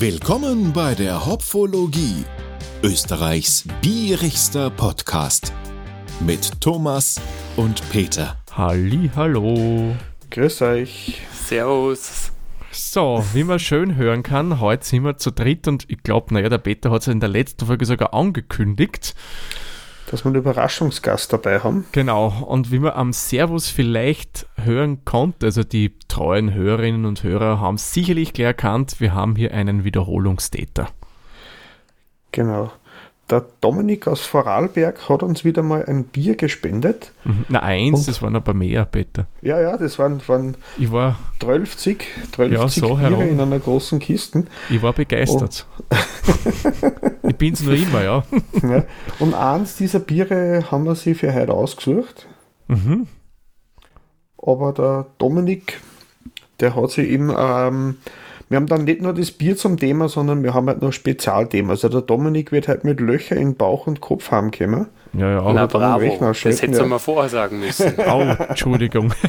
Willkommen bei der Hopfologie, Österreichs bierigster Podcast mit Thomas und Peter. Halli, hallo. Grüß euch. Servus. So, wie man schön hören kann, heute sind wir zu dritt und ich glaube, naja, der Peter hat es in der letzten Folge sogar angekündigt. Dass wir einen Überraschungsgast dabei haben. Genau, und wie man am Servus vielleicht hören konnte, also die treuen Hörerinnen und Hörer haben sicherlich gleich erkannt, wir haben hier einen Wiederholungstäter. Genau. Der Dominik aus Vorarlberg hat uns wieder mal ein Bier gespendet. Mhm. Na, eins, Und- das waren aber mehr, Peter. Ja, ja, das waren, waren Ich war, 12, 12 Ja, so Biere herum. in einer großen Kiste. ich war begeistert. ich bin's nur immer, ja. ja. Und eins dieser Biere haben wir sie für heute ausgesucht. Mhm. Aber der Dominik, der hat sich eben, ähm, wir haben dann nicht nur das Bier zum Thema, sondern wir haben halt noch ein Spezialthema. Also der Dominik wird halt mit Löcher in Bauch und Kopf haben können. Ja, ja. Na bravo, Rechner das hättest du ja. mal vorher sagen müssen. Au, Entschuldigung.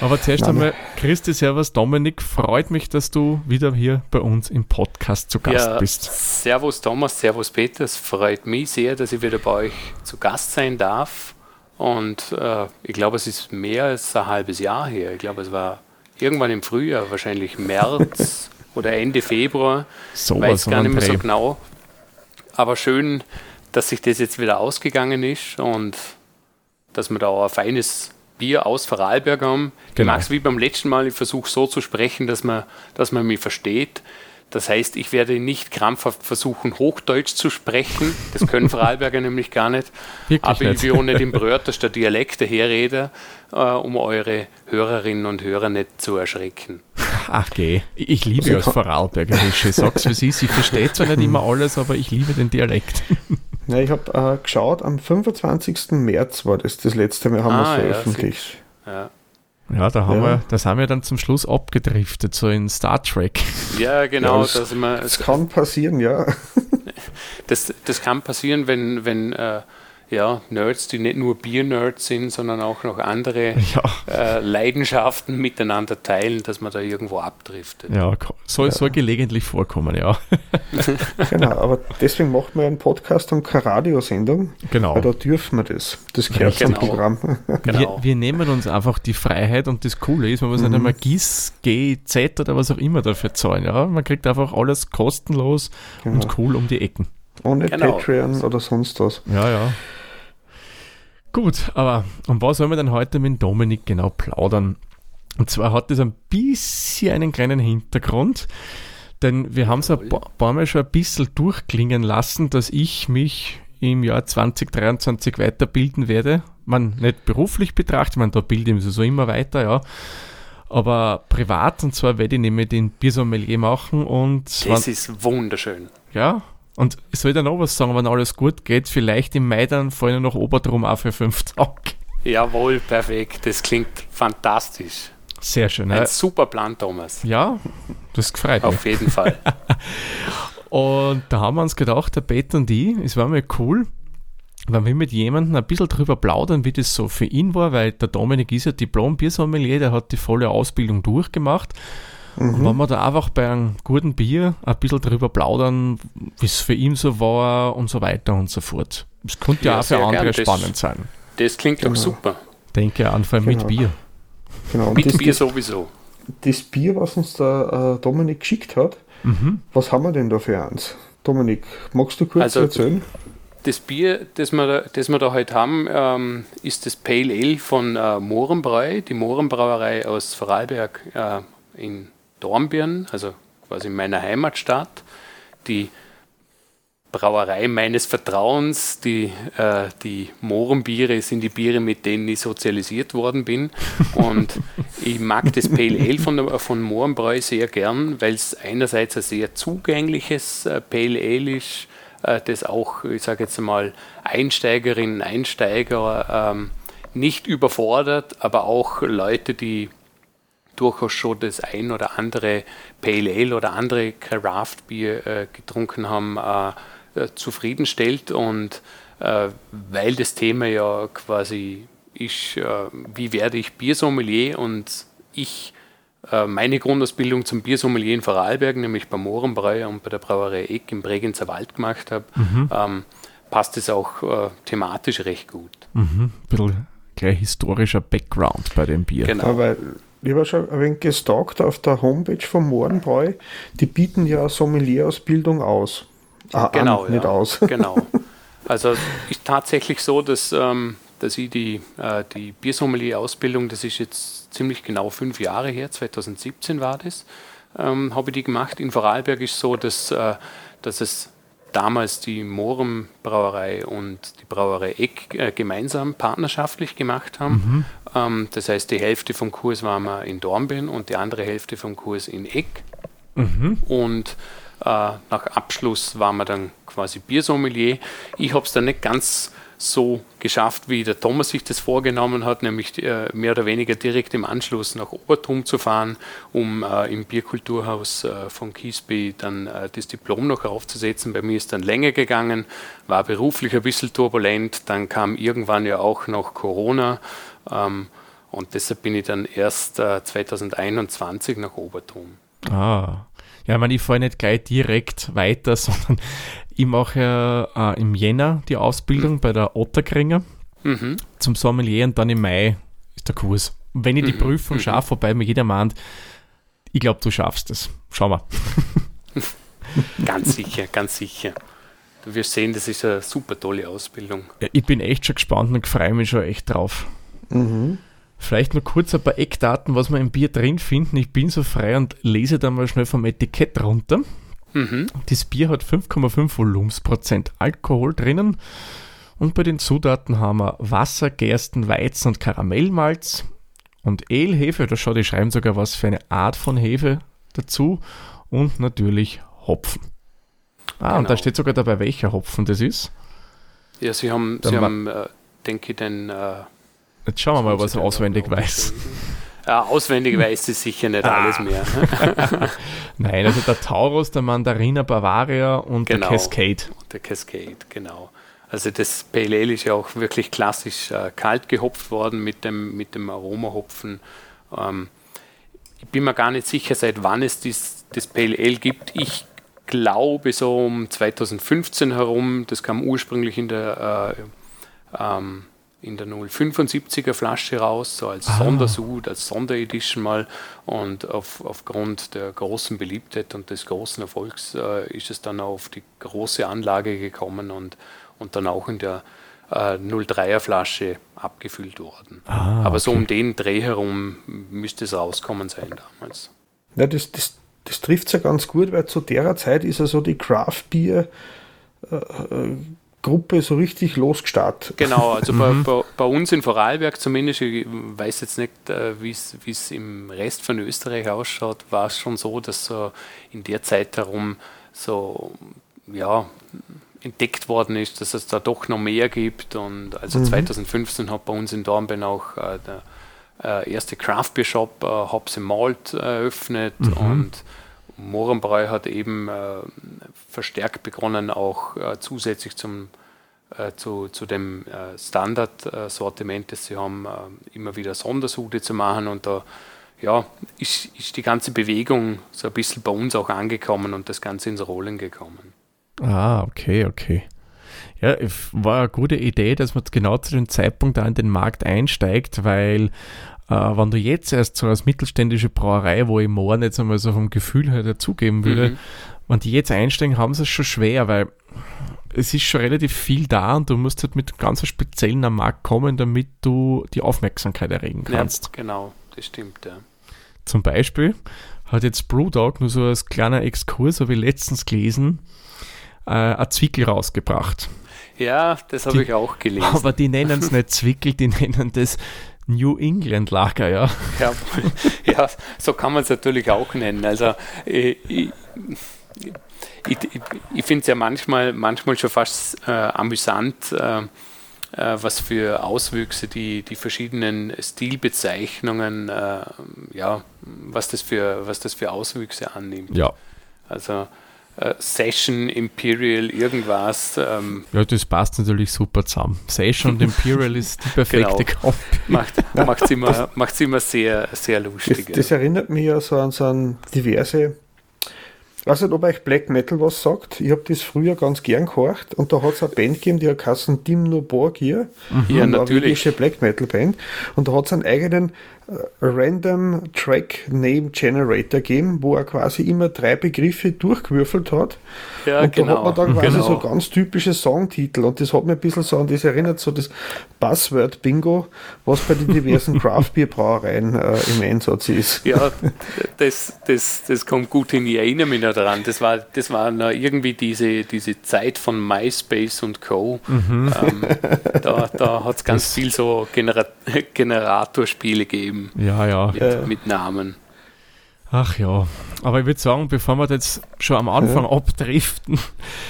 Aber zuerst Nein, einmal, Christi, Servus, Dominik, freut mich, dass du wieder hier bei uns im Podcast zu Gast ja, bist. Servus Thomas, Servus Peter, es freut mich sehr, dass ich wieder bei euch zu Gast sein darf. Und äh, ich glaube, es ist mehr als ein halbes Jahr her. Ich glaube, es war irgendwann im Frühjahr, wahrscheinlich März oder Ende Februar. So weiß gar nicht mehr so genau. Aber schön, dass sich das jetzt wieder ausgegangen ist und dass wir da auch ein feines Bier aus Vorarlberg haben. Ich Genau. mag es wie beim letzten Mal, ich versuche so zu sprechen, dass man, dass man mich versteht. Das heißt, ich werde nicht krampfhaft versuchen, Hochdeutsch zu sprechen. Das können Vorarlberger nämlich gar nicht. Wirklich Aber nicht. ich will auch nicht im Brötterster Dialekt daherreden, äh, um eure Hörerinnen und Hörer nicht zu erschrecken. Ach geh, ich ich liebe das Vorarlbergerische. Sag's wie es ist, ich verstehe zwar nicht immer alles, aber ich liebe den Dialekt. Ja, ich habe äh, geschaut, am 25. März war das das letzte Mal, haben wir Ah, es ja, veröffentlicht. Ja. Ja, da haben Ja. wir, das haben wir dann zum Schluss abgedriftet, so in Star Trek. Ja, genau, Ja, das- dass man, Das kann passieren, ja. das, das kann passieren, wenn, wenn äh, ja, Nerds, die nicht nur Bier-Nerds sind, sondern auch noch andere Ja, äh, Leidenschaften miteinander teilen, dass man da irgendwo abdriftet. ja, soll, soll gelegentlich vorkommen, ja. genau, aber deswegen macht man einen Podcast und keine Radiosendung, Genau. weil da dürfen wir das. Das gehört zum Genau. Programm. Genau. Wir, wir nehmen uns einfach die Freiheit und das Coole ist, man muss nicht einmal GIS, GZ oder was auch immer dafür zahlen. Ja? Man kriegt einfach alles kostenlos und cool um die Ecken. Ohne Genau. Patreon oder sonst was. Ja, ja. Gut, aber um was sollen wir denn heute mit Dominik genau plaudern? Und zwar hat das ein bisschen einen kleinen Hintergrund, denn wir haben es ein paar, Mal schon ein bisschen durchklingen lassen, dass ich mich im Jahr 2023 weiterbilden werde. Man nicht beruflich betrachtet, man da bilde ich so immer weiter, ja. Aber privat, und zwar werde ich nämlich den Biersommelier machen und Das ist wunderschön. ja, und ich soll dann noch was sagen, wenn alles gut geht, vielleicht im Mai dann wir nach Obertrum auch für fünf Tage. Jawohl, perfekt. Das klingt fantastisch. Sehr schön. Ein Ja, super Plan, Thomas. ja das gefreut mich. Auf jeden Fall. Und da haben wir uns gedacht, der Peter und ich, es war mal cool, wenn wir mit jemandem ein bisschen drüber plaudern, wie das so für ihn war, weil der Dominik ist ja Diplom-Biersommelier, der hat die volle Ausbildung durchgemacht. Und wenn wir da einfach bei einem guten Bier ein bisschen drüber plaudern, wie es für ihn so war und so weiter und so fort. Das könnte ja, Ja, auch für sehr andere gern. Das- spannend sein. Das klingt Genau. doch super. Denke an, vor allem mit Genau. Bier. Genau. Mit das, Bier das, sowieso. das Bier, was uns der äh, Dominik geschickt hat, Mhm. was haben wir denn da für eins? Dominik, magst du kurz Also, erzählen? Das Bier, das wir, da- das wir da heute haben, ähm, ist das Pale Ale von äh, Mohrenbräu, die Mohrenbrauerei aus Vorarlberg äh, in Dornbirn, also quasi in meiner Heimatstadt. Die Brauerei meines Vertrauens, die, äh, die Mohrenbiere sind die Biere, mit denen ich sozialisiert worden bin. Und ich mag das Pale Ale von, von Mohrenbräu sehr gern, weil es einerseits ein sehr zugängliches äh, Pale Ale ist, äh, das auch, ich sage jetzt mal, Einsteigerinnen, Einsteiger ähm, nicht überfordert, aber auch Leute, die durchaus schon das ein oder andere Pale Ale oder andere Craft Bier äh, getrunken haben, äh, äh, zufriedenstellt und äh, weil das Thema ja quasi ist, äh, wie werde ich Biersommelier und ich äh, meine Grundausbildung zum Biersommelier in Vorarlberg, nämlich beim Mohrenbräu und bei der Brauerei Eck im Bregenzer Wald gemacht habe, mhm. ähm, passt es auch äh, thematisch recht gut. Mhm. Ein bisschen gleich historischer Background bei dem Bier. Genau. Aber ich habe schon ein wenig gestalkt auf der Homepage vom Mohrenbräu, die bieten ja Sommelierausbildung aus. Ah, genau, an, nicht aus. Genau. Also ist tatsächlich so, dass, ähm, dass ich die, äh, die Biersommelier-Ausbildung, das ist jetzt ziemlich genau fünf Jahre her, 2017 war das, ähm, habe ich die gemacht. In Vorarlberg ist es so, dass, äh, dass es damals die Morum Brauerei und die Brauerei Eck äh, gemeinsam partnerschaftlich gemacht haben. Mhm. Ähm, das heißt, die Hälfte vom Kurs waren wir in Dornbirn und die andere Hälfte vom Kurs in Eck. Mhm. Und äh, nach Abschluss waren wir dann quasi Biersommelier. Ich habe es dann nicht ganz so geschafft, wie der Thomas sich das vorgenommen hat, nämlich äh, mehr oder weniger direkt im Anschluss nach Obertum zu fahren, um äh, im Bierkulturhaus äh, von Kiesby dann das Diplom noch aufzusetzen. Bei mir ist dann länger gegangen, war beruflich ein bisschen turbulent, dann kam irgendwann ja auch noch Corona ähm, und deshalb bin ich dann erst 2021 äh, nach Obertum. Ah, ja, ich meine, ich fahre nicht gleich direkt weiter, sondern ich mache äh, im Jänner die Ausbildung bei der Otterkringer mhm. zum Sommelier und dann im Mai ist der Kurs. Und wenn ich die mhm. Prüfung mhm. schaffe, wobei mir jeder meint, ich glaube, du schaffst es. Schau mal. ganz sicher, ganz sicher. Du wirst sehen, das ist eine super tolle Ausbildung. Ja, ich bin echt schon gespannt und freue mich schon echt drauf. Mhm. Vielleicht nur kurz ein paar Eckdaten, was wir im Bier drin finden. Ich bin so frei und lese da mal schnell vom Etikett runter. Mhm. Das Bier hat 5,5 Volumensprozent Alkohol drinnen. Und bei den Zutaten haben wir Wasser, Gersten, Weizen und Karamellmalz und Elhefe. Da schaut, die schreiben sogar was für eine Art von Hefe dazu. Und natürlich Hopfen. Ah, genau. und da genau. steht sogar dabei, welcher Hopfen das ist. Ja, sie haben, sie haben äh, denke ich, den. Äh, Jetzt schauen wir mal, was er auswendig weiß. Ja, auswendig weiß sie sicher nicht ah. alles mehr. Nein, also der Taurus, der Mandarina Bavaria und genau. der Cascade. Der Cascade, genau. Also das Pale Ale ist ja auch wirklich klassisch äh, kalt gehopft worden mit dem, mit dem Aromahopfen. Ähm, ich bin mir gar nicht sicher, seit wann es dies, das Pale Ale gibt. Ich glaube so um 2015 herum, das kam ursprünglich in der äh, ähm, in der 075er Flasche raus, so als ah. Sondersud, als Sonderedition mal. Und auf, aufgrund der großen Beliebtheit und des großen Erfolgs äh, ist es dann auf die große Anlage gekommen und, und dann auch in der äh, 03er Flasche abgefüllt worden. Ah, Aber okay. so um den Dreh herum müsste es rauskommen sein damals. Ja, das, das, das trifft es ja ganz gut, weil zu der Zeit ist ja so die Craft Beer äh, äh Gruppe so richtig losgestartet. Genau, also bei, mhm. bei, bei, uns in Vorarlberg zumindest, ich weiß jetzt nicht, äh, wie es im Rest von Österreich ausschaut, war es schon so, dass so in der Zeit herum so, ja, entdeckt worden ist, dass es da doch noch mehr gibt. Und also mhm. 2015 hat bei uns in Dornbirn auch äh, der äh, erste Craft Beer Shop äh, Hops Malt eröffnet mhm. und Mohrenbräu hat eben äh, verstärkt begonnen, auch äh, zusätzlich zum, äh, zu, zu dem äh, Standardsortiment, das sie haben, äh, immer wieder Sondersude zu machen. Und da ja, ist, ist die ganze Bewegung so ein bisschen bei uns auch angekommen und das Ganze ins Rollen gekommen. Ah, okay, okay. Ja, war eine gute Idee, dass man genau zu dem Zeitpunkt da in den Markt einsteigt, weil äh, wenn du jetzt erst so als mittelständische Brauerei, wo ich morgen jetzt einmal so vom Gefühl her dazugeben würde, mhm. wenn die jetzt einsteigen, haben sie es schon schwer, weil es ist schon relativ viel da und du musst halt mit ganz speziellen am Markt kommen, damit du die Aufmerksamkeit erregen kannst. Ja, genau, das stimmt, ja. Zum Beispiel hat jetzt Brewdog nur so als kleiner Exkurs, habe ich letztens gelesen, äh, ein Zwickel rausgebracht. Ja, das habe ich auch gelesen. Aber die nennen es nicht Zwickel, die nennen das New England Lager, ja. Ja, ja so kann man es natürlich auch nennen. Also äh, ich, ich, ich, ich finde es ja manchmal, manchmal schon fast äh, amüsant, äh, äh, was für Auswüchse die, die verschiedenen Stilbezeichnungen, äh, ja, was das, für, was das für Auswüchse annimmt. Ja. Also äh, Session, Imperial, irgendwas. Ähm, Ja, das passt natürlich super zusammen. Session und Imperial ist die perfekte Genau. Kombi. macht macht's immer, macht's immer sehr, sehr Das, lustig. ja. das erinnert mich ja so an so an diverse. Ich weiß nicht, ob euch Black Metal was sagt. Ich habe das früher ganz gern gehört und da hat es eine Band gegeben, die hat heißen Dimno Borgir. Ja, eine natürlich. norwegische Black Metal Band. Und da hat es einen eigenen Random Track Name Generator gegeben, wo er quasi immer drei Begriffe durchgewürfelt hat. Ja, und da genau. hat man dann quasi genau. so ganz typische Songtitel und das hat mir ein bisschen so an das erinnert, so das Buzzword-Bingo, was bei den diversen Craft-Bier-Brauereien äh, im Einsatz ist. Ja, das, das, das kommt gut hin. Ich erinnere mich noch daran. Das war, das war noch irgendwie diese, diese Zeit von MySpace und Co. Ähm, da da hat es ganz viel so Genera Generatorspiele gegeben Ja, ja. mit, Ja. mit Namen. Ach ja. Aber ich würde sagen, bevor wir jetzt schon am Anfang abdriften,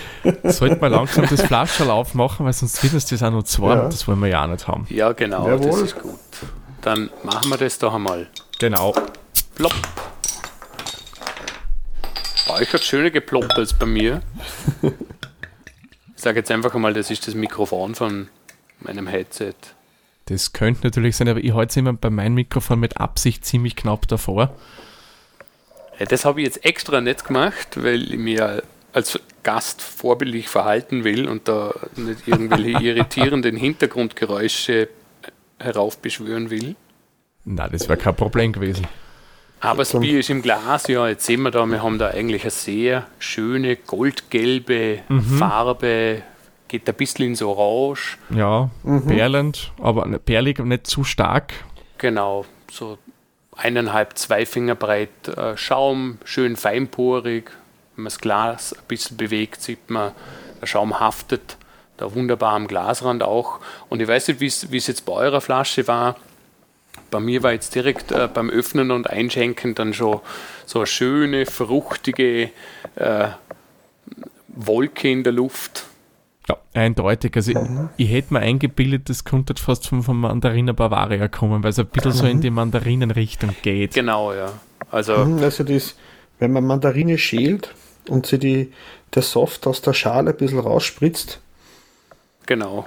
sollten wir langsam das Flascherl aufmachen, weil sonst wird uns das auch noch zu warm. Ja. Das wollen wir ja auch nicht haben. Ja, genau, das Jawohl. ist gut. Dann machen wir das doch einmal. Genau. Plopp. Bei euch hat schöner geploppt als bei mir. Ich sage jetzt einfach einmal, das ist das Mikrofon von meinem Headset. Das könnte natürlich sein, aber ich halte es immer bei meinem Mikrofon mit Absicht ziemlich knapp davor. Ja, das habe ich jetzt extra nicht gemacht, weil ich mir als Gast vorbildlich verhalten will und da nicht irgendwelche irritierenden Hintergrundgeräusche heraufbeschwören will. Na, das wäre kein Problem gewesen. Aber das Bier ist im Glas, ja, jetzt sehen wir da, wir haben da eigentlich eine sehr schöne goldgelbe Farbe, geht ein bisschen ins Orange, Ja, perlend, aber perlig und nicht zu stark. genau, so eineinhalb, zwei Finger breit äh, Schaum, schön feinporig, wenn man das Glas ein bisschen bewegt, sieht man, der Schaum haftet da wunderbar am Glasrand auch. Und ich weiß nicht, wie es wie es jetzt bei eurer Flasche war, bei mir war jetzt direkt äh, beim Öffnen und Einschenken dann schon so eine schöne, fruchtige äh, Wolke in der Luft. Ja, eindeutig. Also ich, ich hätte mir eingebildet, das könnte fast vom, vom Mandariner Bavaria kommen, weil es ein bisschen so in die Mandarinenrichtung geht. Genau, ja. Also, Mhm, Also das, wenn man Mandarine schält und sie die, der Soft aus der Schale ein bisschen rausspritzt, genau.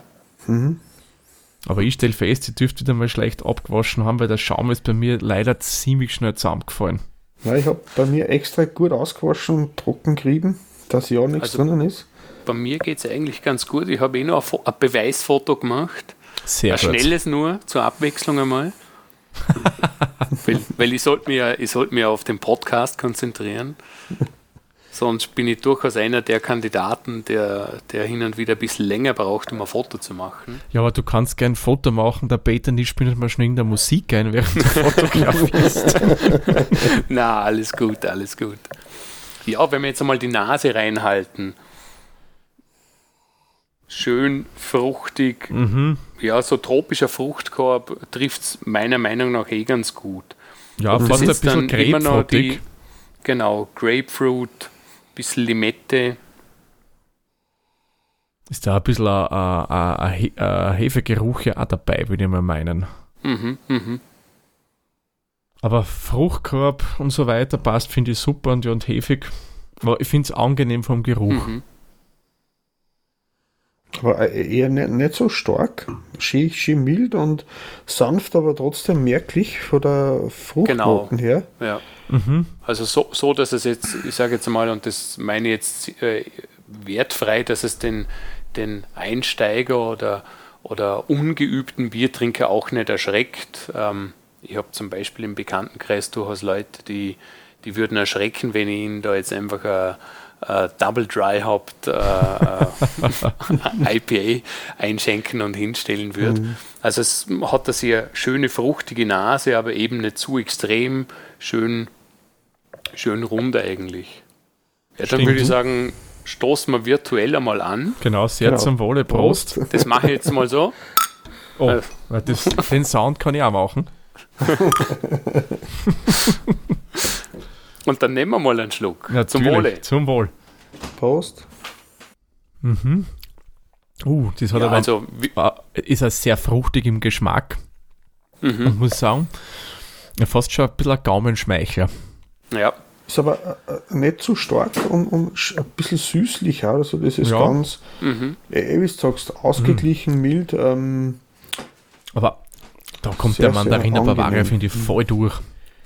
Aber ich stelle fest, ich dürfte wieder mal schlecht abgewaschen haben, weil der Schaum ist bei mir leider ziemlich schnell zusammengefallen. ja, ich habe bei mir extra gut ausgewaschen und trocken gerieben, dass ja nichts Also- drinnen ist. Bei mir geht es eigentlich ganz gut. Ich habe eh noch ein, ein Beweisfoto gemacht. Sehr ein gut. schnelles nur, zur Abwechslung einmal. weil weil ich sollte mich, ja- ich sollte mich ja auf den Podcast konzentrieren. Sonst bin ich durchaus einer der Kandidaten, der, der hin und wieder ein bisschen länger braucht, um ein Foto zu machen. Ja, aber du kannst gern ein Foto machen, der Peter nicht spielt mal schon irgendeine Musik ein, während du fotografierst. Na, alles gut, alles gut. Ja, wenn wir jetzt einmal die Nase reinhalten. Schön fruchtig, mhm. ja, so tropischer Fruchtkorb trifft es meiner Meinung nach eh ganz gut. Ja, Das fast ein ist bisschen dann immer noch die, grapefruitig. genau, Grapefruit, bisschen Limette, Ist da ein bisschen ein, ein, ein, ein He- ein Hefegeruch ja auch dabei, würde ich mal meinen. mhm, mhm. Aber Fruchtkorb und so weiter passt, finde ich super und, ja, und hefig. Aber ich finde es angenehm vom Geruch. Mhm. Aber äh, eher nicht, nicht so stark. Schön, schön mild und sanft, aber trotzdem merklich von der Fruchtnoten her. Ja. Mhm. Also so, so, dass es jetzt, ich sage jetzt mal, und das meine ich jetzt äh, wertfrei, dass es den, den Einsteiger oder, oder ungeübten Biertrinker auch nicht erschreckt. Ähm, ich habe zum Beispiel im Bekanntenkreis durchaus Leute, die, die würden erschrecken, wenn ich ihnen da jetzt einfach ein, ein Double Dry Hopped äh, äh, IPA einschenken und hinstellen würde. Also es hat eine sehr schöne, fruchtige Nase, aber eben nicht zu extrem, schön schön rund eigentlich. Ja, dann Stimmt. würde ich sagen, stoßen wir virtuell einmal an. Genau, sehr Genau. zum Wohle. Prost. Das mache ich jetzt mal so. Oh, Äh. das, den Sound kann ich auch machen. Und dann nehmen wir mal einen Schluck. Zum Natürlich, Wohle. Zum Wohl. Prost. Mhm. Uh, das hat Ja, aber also, ist er sehr fruchtig im Geschmack mhm, und muss sagen, fast schon ein bisschen ein Gaumenschmeichler. ja, Ist aber äh, nicht zu stark und, und ein bisschen süßlich. Also das ist Ja. ganz, Mhm. äh, wie du sagst, ausgeglichen, mild. Ähm, Aber da kommt Sehr, der Mandarin Bavaria, angenehm. finde ich, voll durch.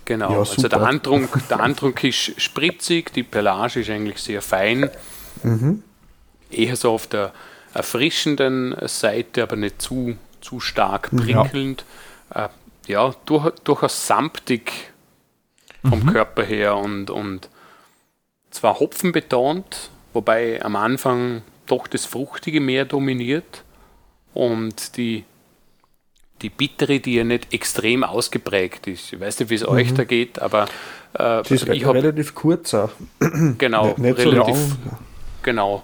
Genau, Ja, also der Antrunk, der Antrunk ist spritzig, die Pelage ist eigentlich sehr fein. Mhm. Eher so auf der erfrischenden Seite, aber nicht zu, zu stark Mhm. prickelnd. Ja, äh, ja durch, durchaus samtig vom Mhm. Körper her und, und zwar Hopfen betont, wobei am Anfang doch das Fruchtige mehr dominiert und die, die Bittere, die ja nicht extrem ausgeprägt ist. Ich weiß nicht, wie es euch da geht, aber äh, Mhm. das ist ich re habe relativ kurz auch. genau, nicht, nicht so relativ, lang. genau,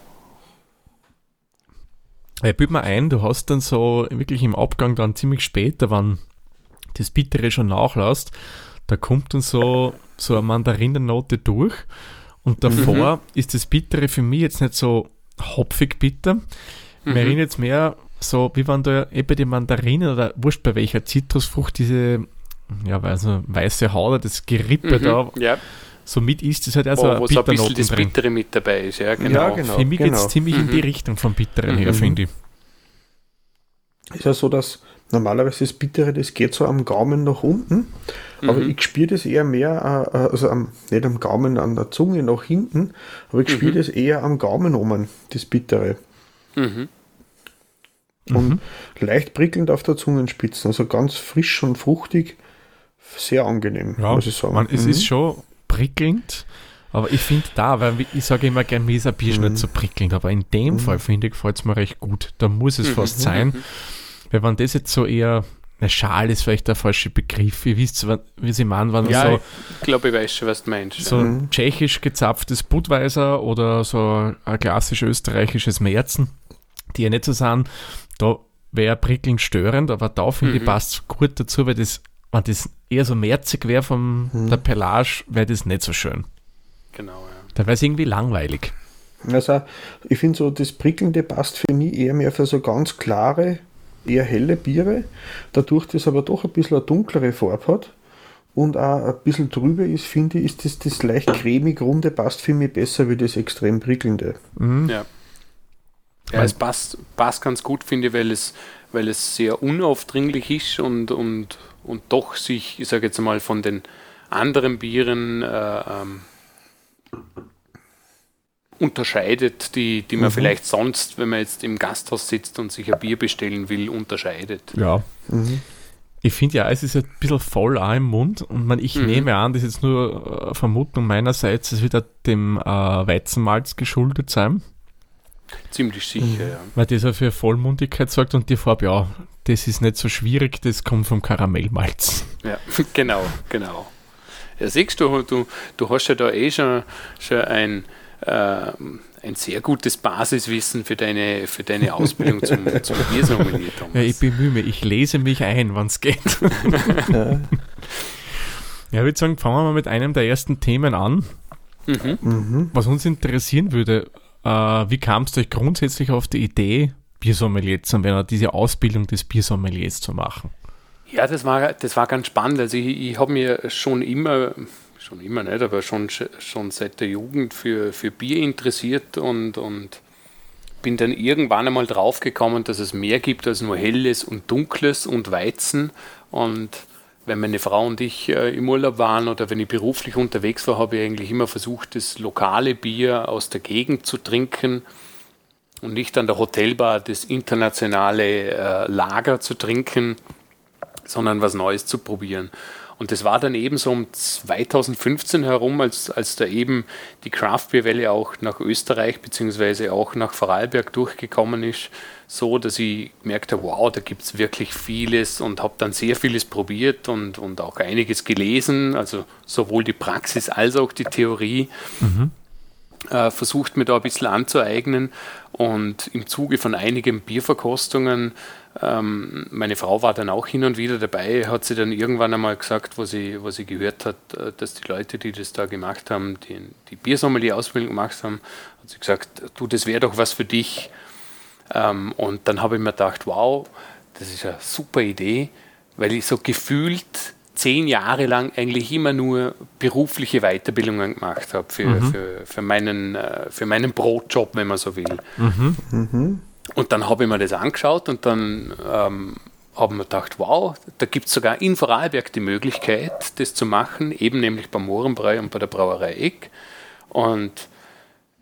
Ich bild mir ein, du hast dann so wirklich im Abgang dann ziemlich später, wann das Bittere schon nachlässt, da kommt dann so, so eine Mandarinennote durch und davor ist das Bittere für mich jetzt nicht so hopfig bitter. Mir erinnert jetzt mehr so, wie wenn da eben die Mandarinen oder wurscht bei welcher Zitrusfrucht diese ja, also weiße Haut, oder das Gerippe Mhm, da ja, so mit ist, das hat also wo so ein bisschen das drin. Bittere mit dabei ist. Ja, genau. Ja, genau. Für mich geht es genau. ziemlich in die Mhm. Richtung vom Bitteren her, Mhm. finde ich. ist ja so, dass normalerweise das Bittere, das geht so am Gaumen nach unten, aber Mhm. ich spüre das eher mehr, äh, also am, nicht am Gaumen, an der Zunge nach hinten, aber ich spüre Mhm. das eher am Gaumen oben, das Bittere. Mhm. Und leicht prickelnd auf der Zungenspitze, also ganz frisch und fruchtig, sehr angenehm, Ja, muss ich sagen. man, es Mhm. ist schon prickelnd, aber ich finde da, weil ich sage immer gerne, mir ist ein Bier Mhm. nicht so prickelnd, aber in dem Fall finde ich, gefällt es mir recht gut. Da muss es Mhm. fast sein, weil wenn das jetzt so eher, eine Schal ist vielleicht der falsche Begriff, ihr wisst, wie sie meinen, wenn Ja, so, ich glaube, ich weiß schon, was du meinst. so Mhm. tschechisch gezapftes Budweiser oder so ein klassisch österreichisches Märzen, die ja nicht so sind, da wäre prickelnd störend, aber da finde ich Mhm. passt gut dazu, weil das, wenn das eher so merzig wäre von Mhm. der Pelage, wäre das nicht so schön. Genau, ja. Da wäre es irgendwie langweilig. Also, ich finde so, das Prickelnde passt für mich eher mehr für so ganz klare, eher helle Biere. Dadurch, dass aber doch ein bisschen eine dunklere Farbe hat und auch ein bisschen drüber ist, finde ich, ist das, das leicht cremig runde passt für mich besser wie das extrem prickelnde. Mhm. Ja. Ja, es passt, passt ganz gut, finde ich, weil es, weil es sehr unaufdringlich ist und, und, und doch sich, ich sage jetzt mal, von den anderen Bieren äh, ähm, unterscheidet, die, die man vielleicht sonst, wenn man jetzt im Gasthaus sitzt und sich ein Bier bestellen will, unterscheidet. Ja. Mhm. Ich finde ja, es ist ein bisschen voll auch im Mund und man, ich Mhm. nehme an, das ist jetzt nur äh, Vermutung meinerseits, es wird dem äh, Weizenmalz geschuldet sein, Ziemlich sicher, ja. weil das ja für Vollmundigkeit sorgt und die Farbe, ja, das ist nicht so schwierig, das kommt vom Karamellmalz. Ja, genau, genau. Ja, siehst du, du, du hast ja da eh schon, schon ein, ähm, ein sehr gutes Basiswissen für deine, für deine Ausbildung zum, zum Biersommelier, Thomas. Ja, ich bemühe mich, ich lese mich ein, wenn es geht. Ja. Ja, ich würde sagen, fangen wir mal mit einem der ersten Themen an. mhm. Mhm. Was uns interessieren würde, äh, wie kamst du euch grundsätzlich auf die Idee, Biersommelier zu werden, diese Ausbildung des Biersommeliers zu machen? Ja, das war, das war ganz spannend. Also ich, ich habe mir schon immer, schon immer nicht, aber schon, schon seit der Jugend für, für Bier interessiert und, und bin dann irgendwann einmal draufgekommen, dass es mehr gibt als nur helles und dunkles und Weizen. Und wenn meine Frau und ich äh, im Urlaub waren oder wenn ich beruflich unterwegs war, habe ich eigentlich immer versucht, das lokale Bier aus der Gegend zu trinken und nicht an der Hotelbar das internationale äh, Lager zu trinken sondern was Neues zu probieren. Und das war dann eben so um 2015 herum, als, als da eben die Craft-Bier-Welle auch nach Österreich beziehungsweise auch nach Vorarlberg durchgekommen ist, so dass ich gemerkt habe, wow, da gibt es wirklich vieles und habe dann sehr vieles probiert und, und auch einiges gelesen, also sowohl die Praxis als auch die Theorie äh, versucht mir da ein bisschen anzueignen. Und im Zuge von einigen Bierverkostungen, ähm, meine Frau war dann auch hin und wieder dabei, hat sie dann irgendwann einmal gesagt, wo sie, wo sie gehört hat, äh, dass die Leute, die das da gemacht haben, die, die Biersommelier-Ausbildung gemacht haben, hat sie gesagt, du, das wäre doch was für dich. Ähm, und dann habe ich mir gedacht, wow, das ist eine super Idee, weil ich so gefühlt zehn Jahre lang eigentlich immer nur berufliche Weiterbildungen gemacht habe für, mhm. für, für, meinen, äh, für meinen Brotjob, wenn man so will. Mhm. Mhm. Und dann habe ich mir das angeschaut und dann ähm, habe mir gedacht, wow, da gibt es sogar in Vorarlberg die Möglichkeit, das zu machen, eben nämlich beim Mohrenbrei und bei der Brauerei Eck. Und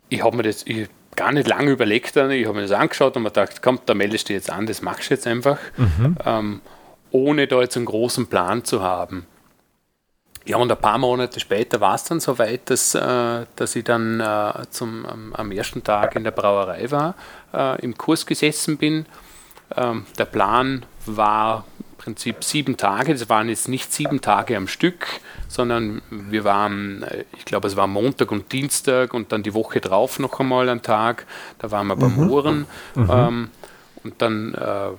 ich habe mir das ich gar nicht lange überlegt, ich habe mir das angeschaut und mir gedacht, komm, da meldest du jetzt an, das machst du jetzt einfach. Mhm. Ähm, ohne da jetzt einen großen Plan zu haben. Ja, und ein paar Monate später war es dann soweit, dass, äh, dass ich dann äh, zum, am, am, ersten Tag in der Brauerei war, äh, im Kurs gesessen bin. Ähm, der Plan war im Prinzip sieben Tage. Das waren jetzt nicht sieben Tage am Stück, sondern wir waren, äh, ich glaube, es war Montag und Dienstag und dann die Woche drauf noch einmal ein Tag. Da waren wir beim mhm. Ohren. Mhm. Ähm, und dann äh,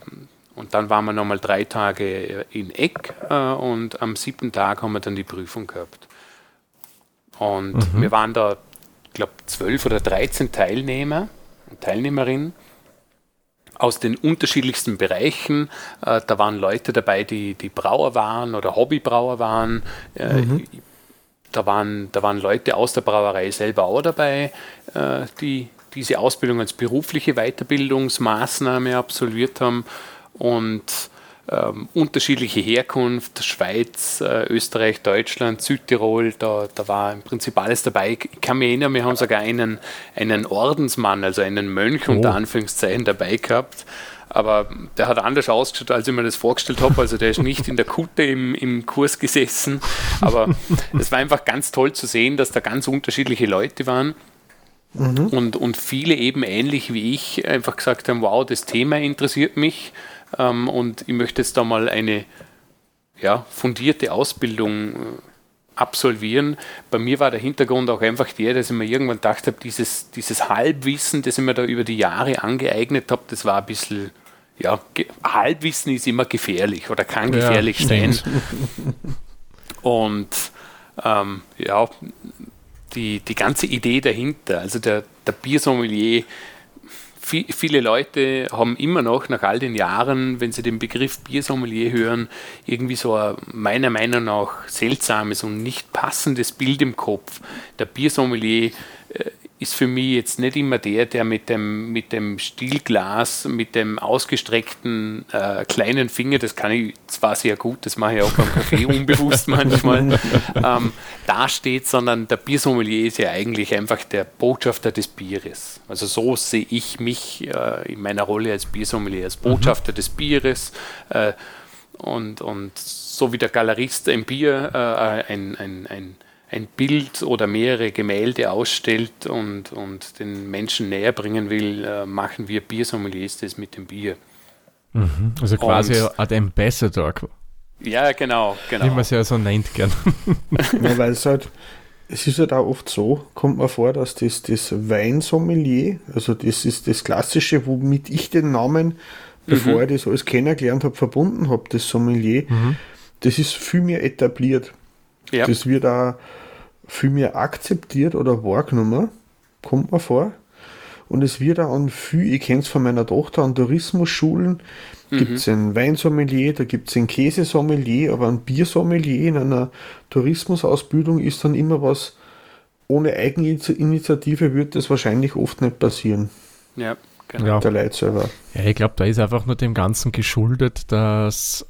und dann waren wir nochmal drei Tage in Eck äh, und am siebten Tag haben wir dann die Prüfung gehabt. Und mhm. wir waren da, ich glaube, zwölf oder dreizehn Teilnehmer und Teilnehmerinnen aus den unterschiedlichsten Bereichen. Äh, da waren Leute dabei, die, die Brauer waren oder Hobbybrauer waren. Äh, mhm. Da waren, da waren Leute aus der Brauerei selber auch dabei, äh, die diese Ausbildung als berufliche Weiterbildungsmaßnahme absolviert haben und ähm, unterschiedliche Herkunft, Schweiz, äh, Österreich, Deutschland, Südtirol, da, da war im Prinzip alles dabei. Ich kann mich erinnern, wir haben sogar einen, einen Ordensmann, also einen Mönch oh. unter Anführungszeichen dabei gehabt. Aber der hat anders ausgeschaut, als ich mir das vorgestellt habe. Also der ist nicht in der Kutte im, im Kurs gesessen. Aber es war einfach ganz toll zu sehen, dass da ganz unterschiedliche Leute waren. Mhm. Und, und viele eben ähnlich wie ich einfach gesagt haben, wow, das Thema interessiert mich ähm, und ich möchte jetzt da mal eine ja, fundierte Ausbildung äh, absolvieren. Bei mir war der Hintergrund auch einfach der, dass ich mir irgendwann gedacht habe, dieses, dieses Halbwissen, das ich mir da über die Jahre angeeignet habe, das war ein bisschen, ja, Halbwissen ist immer gefährlich oder kann gefährlich ja, sein. Und ähm, ja, die, die ganze Idee dahinter, also der, der Biersommelier, viele Leute haben immer noch nach all den Jahren, wenn sie den Begriff Biersommelier hören, irgendwie so ein meiner Meinung nach seltsames und nicht passendes Bild im Kopf. Der Biersommelier äh, ist für mich jetzt nicht immer der, der mit dem, mit dem Stielglas, mit dem ausgestreckten äh, kleinen Finger, das kann ich zwar sehr gut, das mache ich auch beim Kaffee unbewusst manchmal, ähm, dasteht, sondern der Biersommelier ist ja eigentlich einfach der Botschafter des Bieres. Also so sehe ich mich äh, in meiner Rolle als Biersommelier, als Botschafter mhm. des Bieres. Äh, und, und so wie der Galerist ein Bier, äh, ein, ein, ein ein Bild oder mehrere Gemälde ausstellt und, und den Menschen näher bringen will, äh, machen wir Biersommeliers das mit dem Bier. Mhm. Also quasi ein Ambassador. Ja, genau, genau. Wie man es ja so nennt gern. ja, weil es halt, es ist halt auch oft so, kommt mir vor, dass das, das Weinsommelier, also das ist das Klassische, womit ich den Namen, bevor mhm. ich das alles kennengelernt habe, verbunden habe, das Sommelier, mhm. das ist viel mehr etabliert. Ja. Das wird auch viel mehr akzeptiert oder wahrgenommen, kommt mir vor. Und es wird auch an viel, ich kenne es von meiner Tochter, an Tourismusschulen mhm. gibt es ein Weinsommelier, da gibt es ein Käsesommelier, aber ein Biersommelier in einer Tourismusausbildung ist dann immer was, ohne Eigeninitiative wird das wahrscheinlich oft nicht passieren. Ja, genau. Der Leid selber. Ja, ich glaube, da ist einfach nur dem Ganzen geschuldet, dass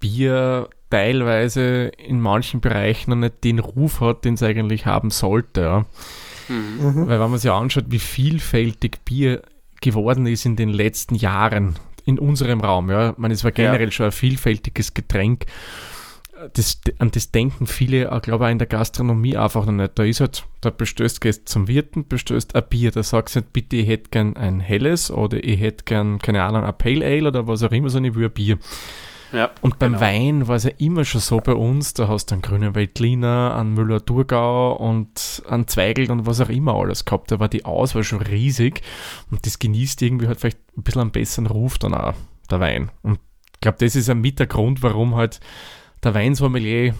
Bier teilweise in manchen Bereichen noch nicht den Ruf hat, den es eigentlich haben sollte. Ja. Mhm. Weil wenn man sich anschaut, wie vielfältig Bier geworden ist in den letzten Jahren in unserem Raum, ja, man, es war generell ja. schon ein vielfältiges Getränk. Das, an das denken viele, glaube ich, auch in der Gastronomie einfach noch nicht. Da ist halt, da bestößt gehst zum Wirten, bestößt ein Bier, da sagst du nicht, bitte, ich hätte gern ein helles oder ich hätte gern, keine Ahnung, ein Pale Ale oder was auch immer, sondern ich will ein Bier. Ja, und beim genau. Wein war es ja immer schon so bei uns, da hast du einen grünen Veltliner, einen Müller-Thurgau und einen Zweigel und was auch immer alles gehabt. Da war die Auswahl schon riesig und das genießt irgendwie halt vielleicht ein bisschen einen besseren Ruf dann auch, der Wein. Und ich glaube, das ist ein mit der Grund, warum halt der Weinsommelier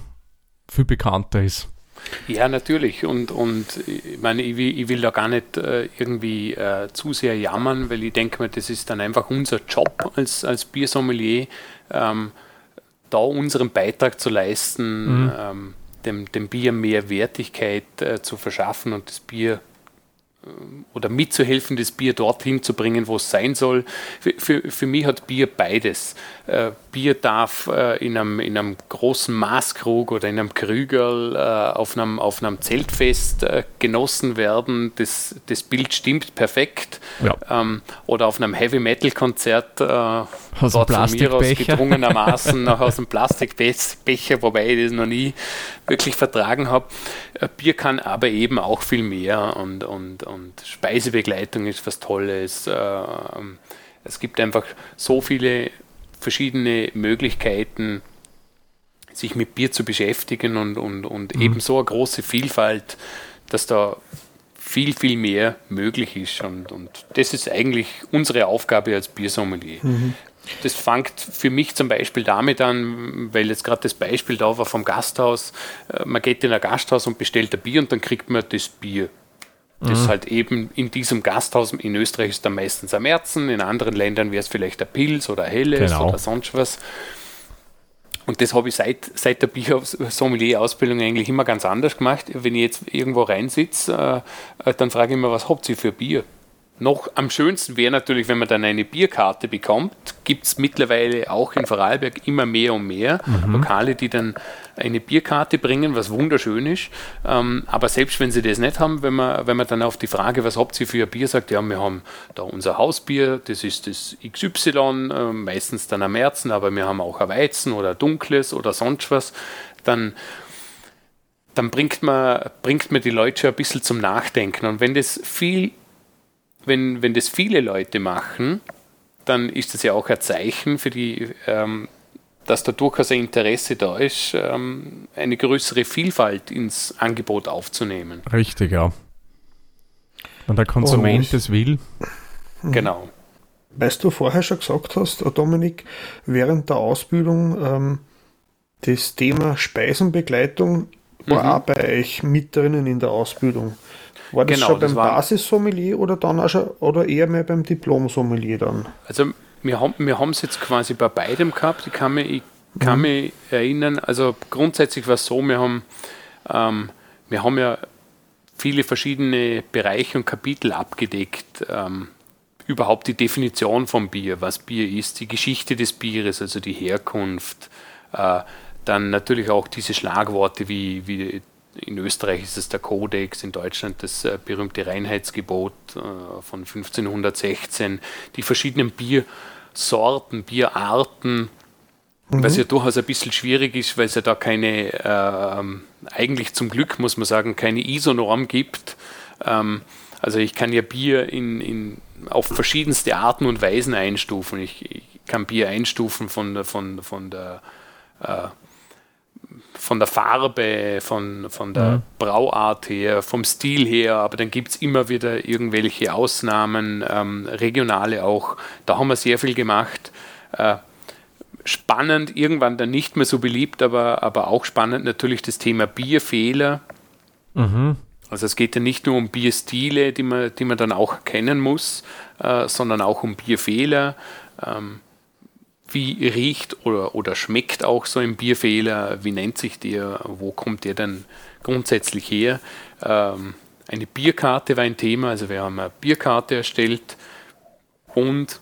viel bekannter ist. Ja, natürlich. Und, und ich meine, ich will, ich will da gar nicht äh, irgendwie äh, zu sehr jammern, weil ich denke mir, das ist dann einfach unser Job als, als Biersommelier, ähm, da unseren Beitrag zu leisten, mhm. ähm, dem, dem Bier mehr Wertigkeit äh, zu verschaffen und das Bier oder mitzuhelfen, das Bier dorthin zu bringen, wo es sein soll. Für, für, für mich hat Bier beides. Äh, Bier darf äh, in, einem, in einem großen Maßkrug oder in einem Krügerl äh, auf, einem, auf einem Zeltfest äh, genossen werden. Das, das Bild stimmt perfekt. Ja. Ähm, oder auf einem Heavy-Metal-Konzert äh, aus dort von mir aus gedrungenermaßen noch aus einem Plastikbecher, wobei ich das noch nie wirklich vertragen habe. Äh, Bier kann aber eben auch viel mehr und, und, und Speisebegleitung ist was Tolles. Ähm, es gibt einfach so viele verschiedene Möglichkeiten, sich mit Bier zu beschäftigen und, und, und mhm. eben so eine große Vielfalt, dass da viel, viel mehr möglich ist. Und, und das ist eigentlich unsere Aufgabe als Biersommelier. Mhm. Das fängt für mich zum Beispiel damit an, weil jetzt gerade das Beispiel da war vom Gasthaus. Äh, man geht in ein Gasthaus und bestellt ein Bier und dann kriegt man das Bier. Das mhm. halt eben in diesem Gasthaus, in Österreich ist dann meistens am Märzen, in anderen Ländern wäre es vielleicht ein Pilz oder ein Helles genau. oder sonst was. Und das habe ich seit, seit der Bier-Sommelier-Ausbildung eigentlich immer ganz anders gemacht. Wenn ich jetzt irgendwo reinsitze, äh, äh dann frage ich immer, was habt ihr für Bier? Noch am schönsten wäre natürlich, wenn man dann eine Bierkarte bekommt. Gibt es mittlerweile auch in Vorarlberg immer mehr und mehr mhm. Lokale, die dann eine Bierkarte bringen, was wunderschön ist. Ähm, aber selbst wenn sie das nicht haben, wenn man, wenn man dann auf die Frage, was habt ihr für ein Bier, sagt, ja, wir haben da unser Hausbier, das ist das XY, äh, meistens dann am Märzen, aber wir haben auch ein Weizen oder ein dunkles oder sonst was, dann dann bringt man, bringt man die Leute schon ein bisschen zum Nachdenken. Und wenn das viel wenn, wenn das viele Leute machen, dann ist das ja auch ein Zeichen für die, ähm, dass da durchaus ein Interesse da ist, ähm, eine größere Vielfalt ins Angebot aufzunehmen. Richtig, ja. Und der Konsument das will. Genau. Weißt du vorher schon gesagt hast, Dominik, während der Ausbildung ähm, das Thema Speisenbegleitung war mhm. auch bei euch mit drinnen in der Ausbildung. War das genau, schon beim Basissommelier oder dann auch schon, oder eher mehr beim Diplom-Sommelier dann? Also wir haben wir es jetzt quasi bei beidem gehabt. Ich kann mich, ich kann mhm. mich erinnern, also grundsätzlich war es so, wir haben, ähm, wir haben ja viele verschiedene Bereiche und Kapitel abgedeckt. Ähm, überhaupt die Definition von Bier, was Bier ist, die Geschichte des Bieres, also die Herkunft, äh, dann natürlich auch diese Schlagworte wie, wie in Österreich ist es der Kodex, in Deutschland das äh, berühmte Reinheitsgebot äh, von 1516, die verschiedenen Biersorten, Bierarten, mhm. was ja durchaus ein bisschen schwierig ist, weil es ja da keine, äh, eigentlich zum Glück muss man sagen, keine ISO-Norm gibt. Ähm, also ich kann ja Bier in, in, auf verschiedenste Arten und Weisen einstufen. Ich, ich kann Bier einstufen von, von, von der äh, von der Farbe, von, von der mhm. Brauart her, vom Stil her, aber dann gibt es immer wieder irgendwelche Ausnahmen, ähm, regionale auch. Da haben wir sehr viel gemacht. Äh, spannend, irgendwann dann nicht mehr so beliebt, aber, aber auch spannend natürlich das Thema Bierfehler. Mhm. Also es geht ja nicht nur um Bierstile, die man, die man dann auch erkennen muss, äh, sondern auch um Bierfehler. Ähm, wie riecht oder, oder schmeckt auch so ein Bierfehler? Wie nennt sich der? Wo kommt der denn grundsätzlich her? Ähm, eine Bierkarte war ein Thema, also wir haben eine Bierkarte erstellt und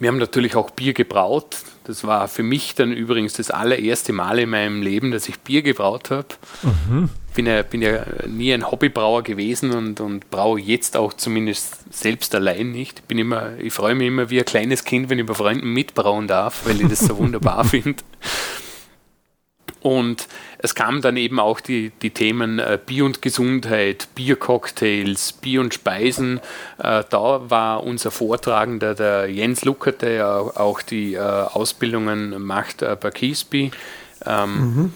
wir haben natürlich auch Bier gebraut. Das war für mich dann übrigens das allererste Mal in meinem Leben, dass ich Bier gebraut habe. Mhm bin ja, bin ja nie ein Hobbybrauer gewesen und, und braue jetzt auch zumindest selbst allein nicht. Bin immer, ich freue mich immer wie ein kleines Kind, wenn ich bei Freunden mitbrauen darf, weil ich das so wunderbar finde. Und es kamen dann eben auch die, die Themen äh, Bier und Gesundheit, Biercocktails, Bier und Speisen. Äh, da war unser Vortragender, der Jens Luckert, der ja auch die äh, Ausbildungen macht äh, bei Kiesby. Ähm, mhm.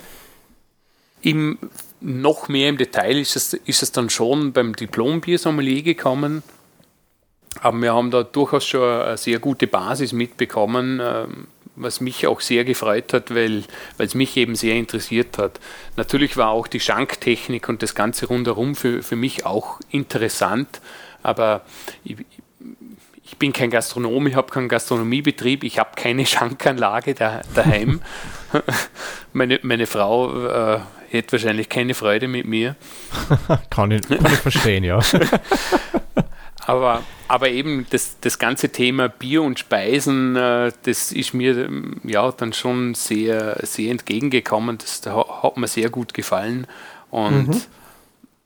Im noch mehr im Detail ist es, ist es dann schon beim Diplom-Bier-Sommelier gekommen. Aber wir haben da durchaus schon eine sehr gute Basis mitbekommen, ähm, was mich auch sehr gefreut hat, weil, weil es mich eben sehr interessiert hat. Natürlich war auch die Schanktechnik und das Ganze rundherum für, für mich auch interessant, aber ich, ich bin kein Gastronom, ich habe keinen Gastronomiebetrieb, ich habe keine Schankanlage da, daheim. meine, meine Frau äh, hätte wahrscheinlich keine Freude mit mir. kann, ich, kann ich verstehen, ja. aber, aber eben das, das ganze Thema Bier und Speisen, äh, das ist mir ähm, ja dann schon sehr, sehr entgegengekommen. Das, das hat mir sehr gut gefallen. Und mhm.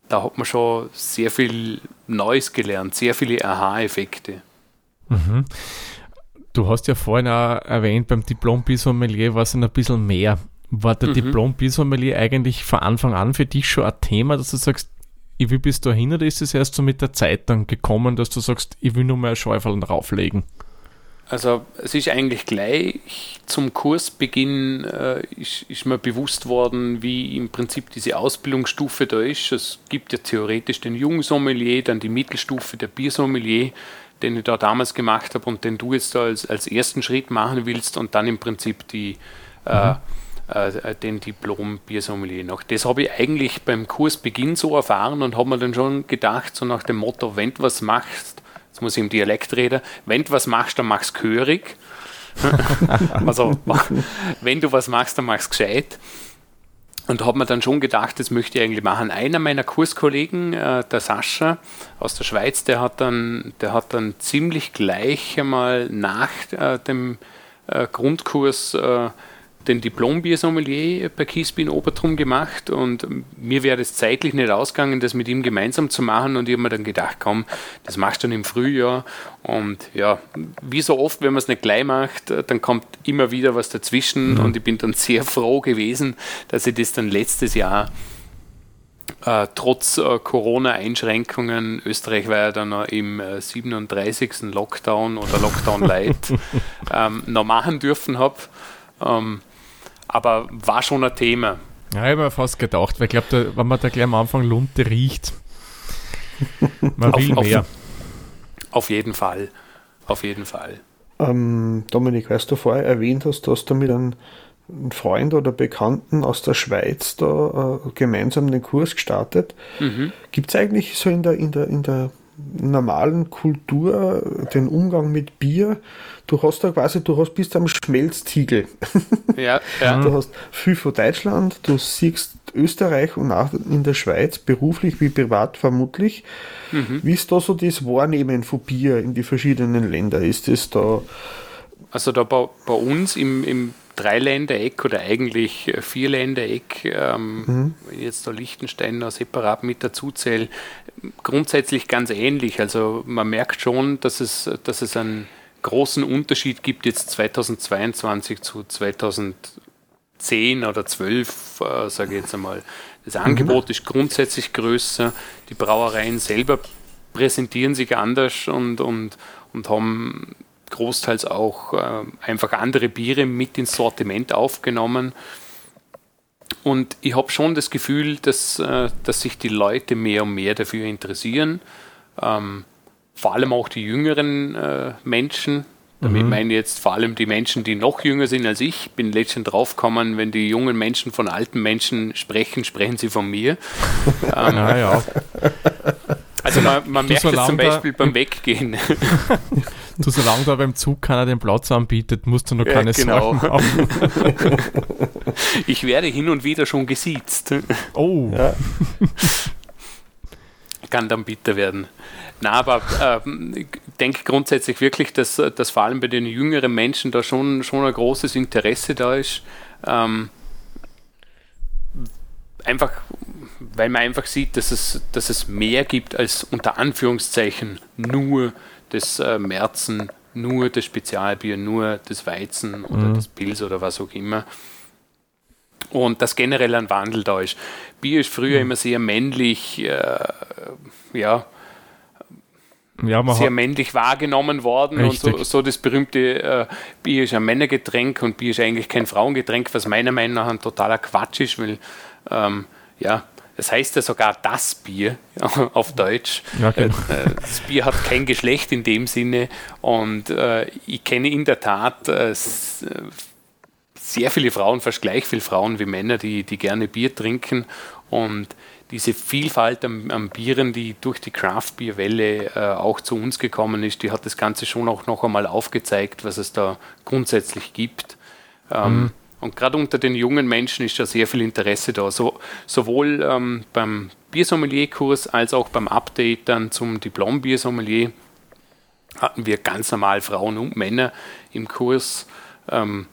da hat man schon sehr viel Neues gelernt, sehr viele Aha-Effekte. Mhm. Du hast ja vorhin auch erwähnt, beim Diplom-Bisommelier war es ein bisschen mehr. War der mhm. Diplom-Bisommelier eigentlich von Anfang an für dich schon ein Thema, dass du sagst, ich will bis dahin oder ist es erst so mit der Zeit dann gekommen, dass du sagst, ich will nur mal ein Schäuferl drauflegen? Also es ist eigentlich gleich zum Kursbeginn äh, ist, ist, mir bewusst worden, wie im Prinzip diese Ausbildungsstufe da ist. Es gibt ja theoretisch den Jungsommelier, dann die Mittelstufe der Biersommelier den ich da damals gemacht habe und den du jetzt da als, als ersten Schritt machen willst und dann im Prinzip die, äh, mhm. äh, äh, den Diplom-Biersommelier noch. Das habe ich eigentlich beim Kursbeginn so erfahren und habe mir dann schon gedacht, so nach dem Motto, wenn du was machst, jetzt muss ich im Dialekt reden, wenn du was machst, dann machst du gehörig. also, wenn du was machst, dann machst du gescheit und habe mir dann schon gedacht, das möchte ich eigentlich machen. Einer meiner Kurskollegen, äh, der Sascha aus der Schweiz, der hat dann, der hat dann ziemlich gleich einmal nach äh, dem äh, Grundkurs äh, den Diplom-Bier-Sommelier bei Kiesby in Obertrum gemacht und mir wäre es zeitlich nicht ausgegangen, das mit ihm gemeinsam zu machen und ich habe mir dann gedacht, komm, das machst du dann im Frühjahr und ja, wie so oft, wenn man es nicht gleich macht, dann kommt immer wieder was dazwischen mhm. und ich bin dann sehr froh gewesen, dass ich das dann letztes Jahr äh, trotz äh, Corona-Einschränkungen, Österreich war ja dann noch im äh, 37. Lockdown oder Lockdown Light, ähm, noch machen dürfen habe. Ähm, aber war schon ein Thema. Ja, ich habe mir fast gedacht, weil ich glaube, wenn man da gleich am Anfang Lunte riecht, man will auf, mehr. Auf, auf, jeden Fall. Auf jeden Fall. Ähm, Dominik, weißt du vorher erwähnt hast, dass du mit einem Freund oder Bekannten aus der Schweiz da äh, gemeinsam den Kurs gestartet. Mhm. Gibt es eigentlich so in der, in der, in der normalen Kultur den Umgang mit Bier. Du hast da quasi, du hast bist am Schmelztiegel. Ja, ja. Du hast viel von Deutschland, du siehst Österreich und auch in der Schweiz, beruflich wie privat vermutlich. Mhm. Wie ist da so das Wahrnehmen von Bier in die verschiedenen Länder? Ist es da. Also da bei, bei uns im, im Dreiländereck oder eigentlich Vierländereck, ähm, mhm. jetzt da Liechtenstein noch separat mit dazu zähle, grundsätzlich ganz ähnlich. Also man merkt schon, dass es, dass es einen großen Unterschied gibt jetzt 2022 zu 2010 oder 12, äh, sage ich jetzt einmal. Das mhm. Angebot mhm. ist grundsätzlich größer, die Brauereien selber präsentieren sich anders und, und, und haben großteils auch äh, einfach andere Biere mit ins Sortiment aufgenommen. Und ich habe schon das Gefühl, dass, äh, dass sich die Leute mehr und mehr dafür interessieren. Ähm, vor allem auch die jüngeren äh, Menschen. Damit mhm. meine ich jetzt vor allem die Menschen, die noch jünger sind als ich. Bin letztens draufgekommen, wenn die jungen Menschen von alten Menschen sprechen, sprechen sie von mir. ähm, ja, ja. Also man, man merkt es zum Beispiel beim Weggehen. du, solange da beim Zug keiner den Platz anbietet, musst du noch keine ja, genau. Sorgen haben. ich werde hin und wieder schon gesiezt. Oh. Ja. Kann dann bitter werden. Na, aber äh, ich denke grundsätzlich wirklich, dass, dass vor allem bei den jüngeren Menschen da schon, schon ein großes Interesse da ist. Ähm, einfach weil man einfach sieht, dass es, dass es mehr gibt als unter Anführungszeichen nur das äh, Märzen, nur das Spezialbier, nur das Weizen oder mhm. das Pilz oder was auch immer. Und dass generell ein Wandel da ist. Bier ist früher mhm. immer sehr männlich, äh, ja, ja, sehr männlich wahrgenommen worden Richtig. und so, so, das berühmte äh, Bier ist ein Männergetränk und Bier ist eigentlich kein Frauengetränk, was meiner Meinung nach ein totaler Quatsch ist, weil ähm, ja, das heißt ja sogar das Bier auf Deutsch. Ja, genau. Äh, das Bier hat kein Geschlecht in dem Sinne und äh, ich kenne in der Tat äh, sehr viele Frauen, fast gleich viele Frauen wie Männer, die, die gerne Bier trinken. Und diese Vielfalt an, an Bieren, die durch die Craft-Bier-Welle äh, auch zu uns gekommen ist, die hat das Ganze schon auch noch einmal aufgezeigt, was es da grundsätzlich gibt. Ähm, mhm. Und gerade unter den jungen Menschen ist da sehr viel Interesse da. So, sowohl ähm, beim Biersommelier-Kurs als auch beim Update dann zum Diplom-Biersommelier hatten wir ganz normal Frauen und Männer im Kurs. Ähm,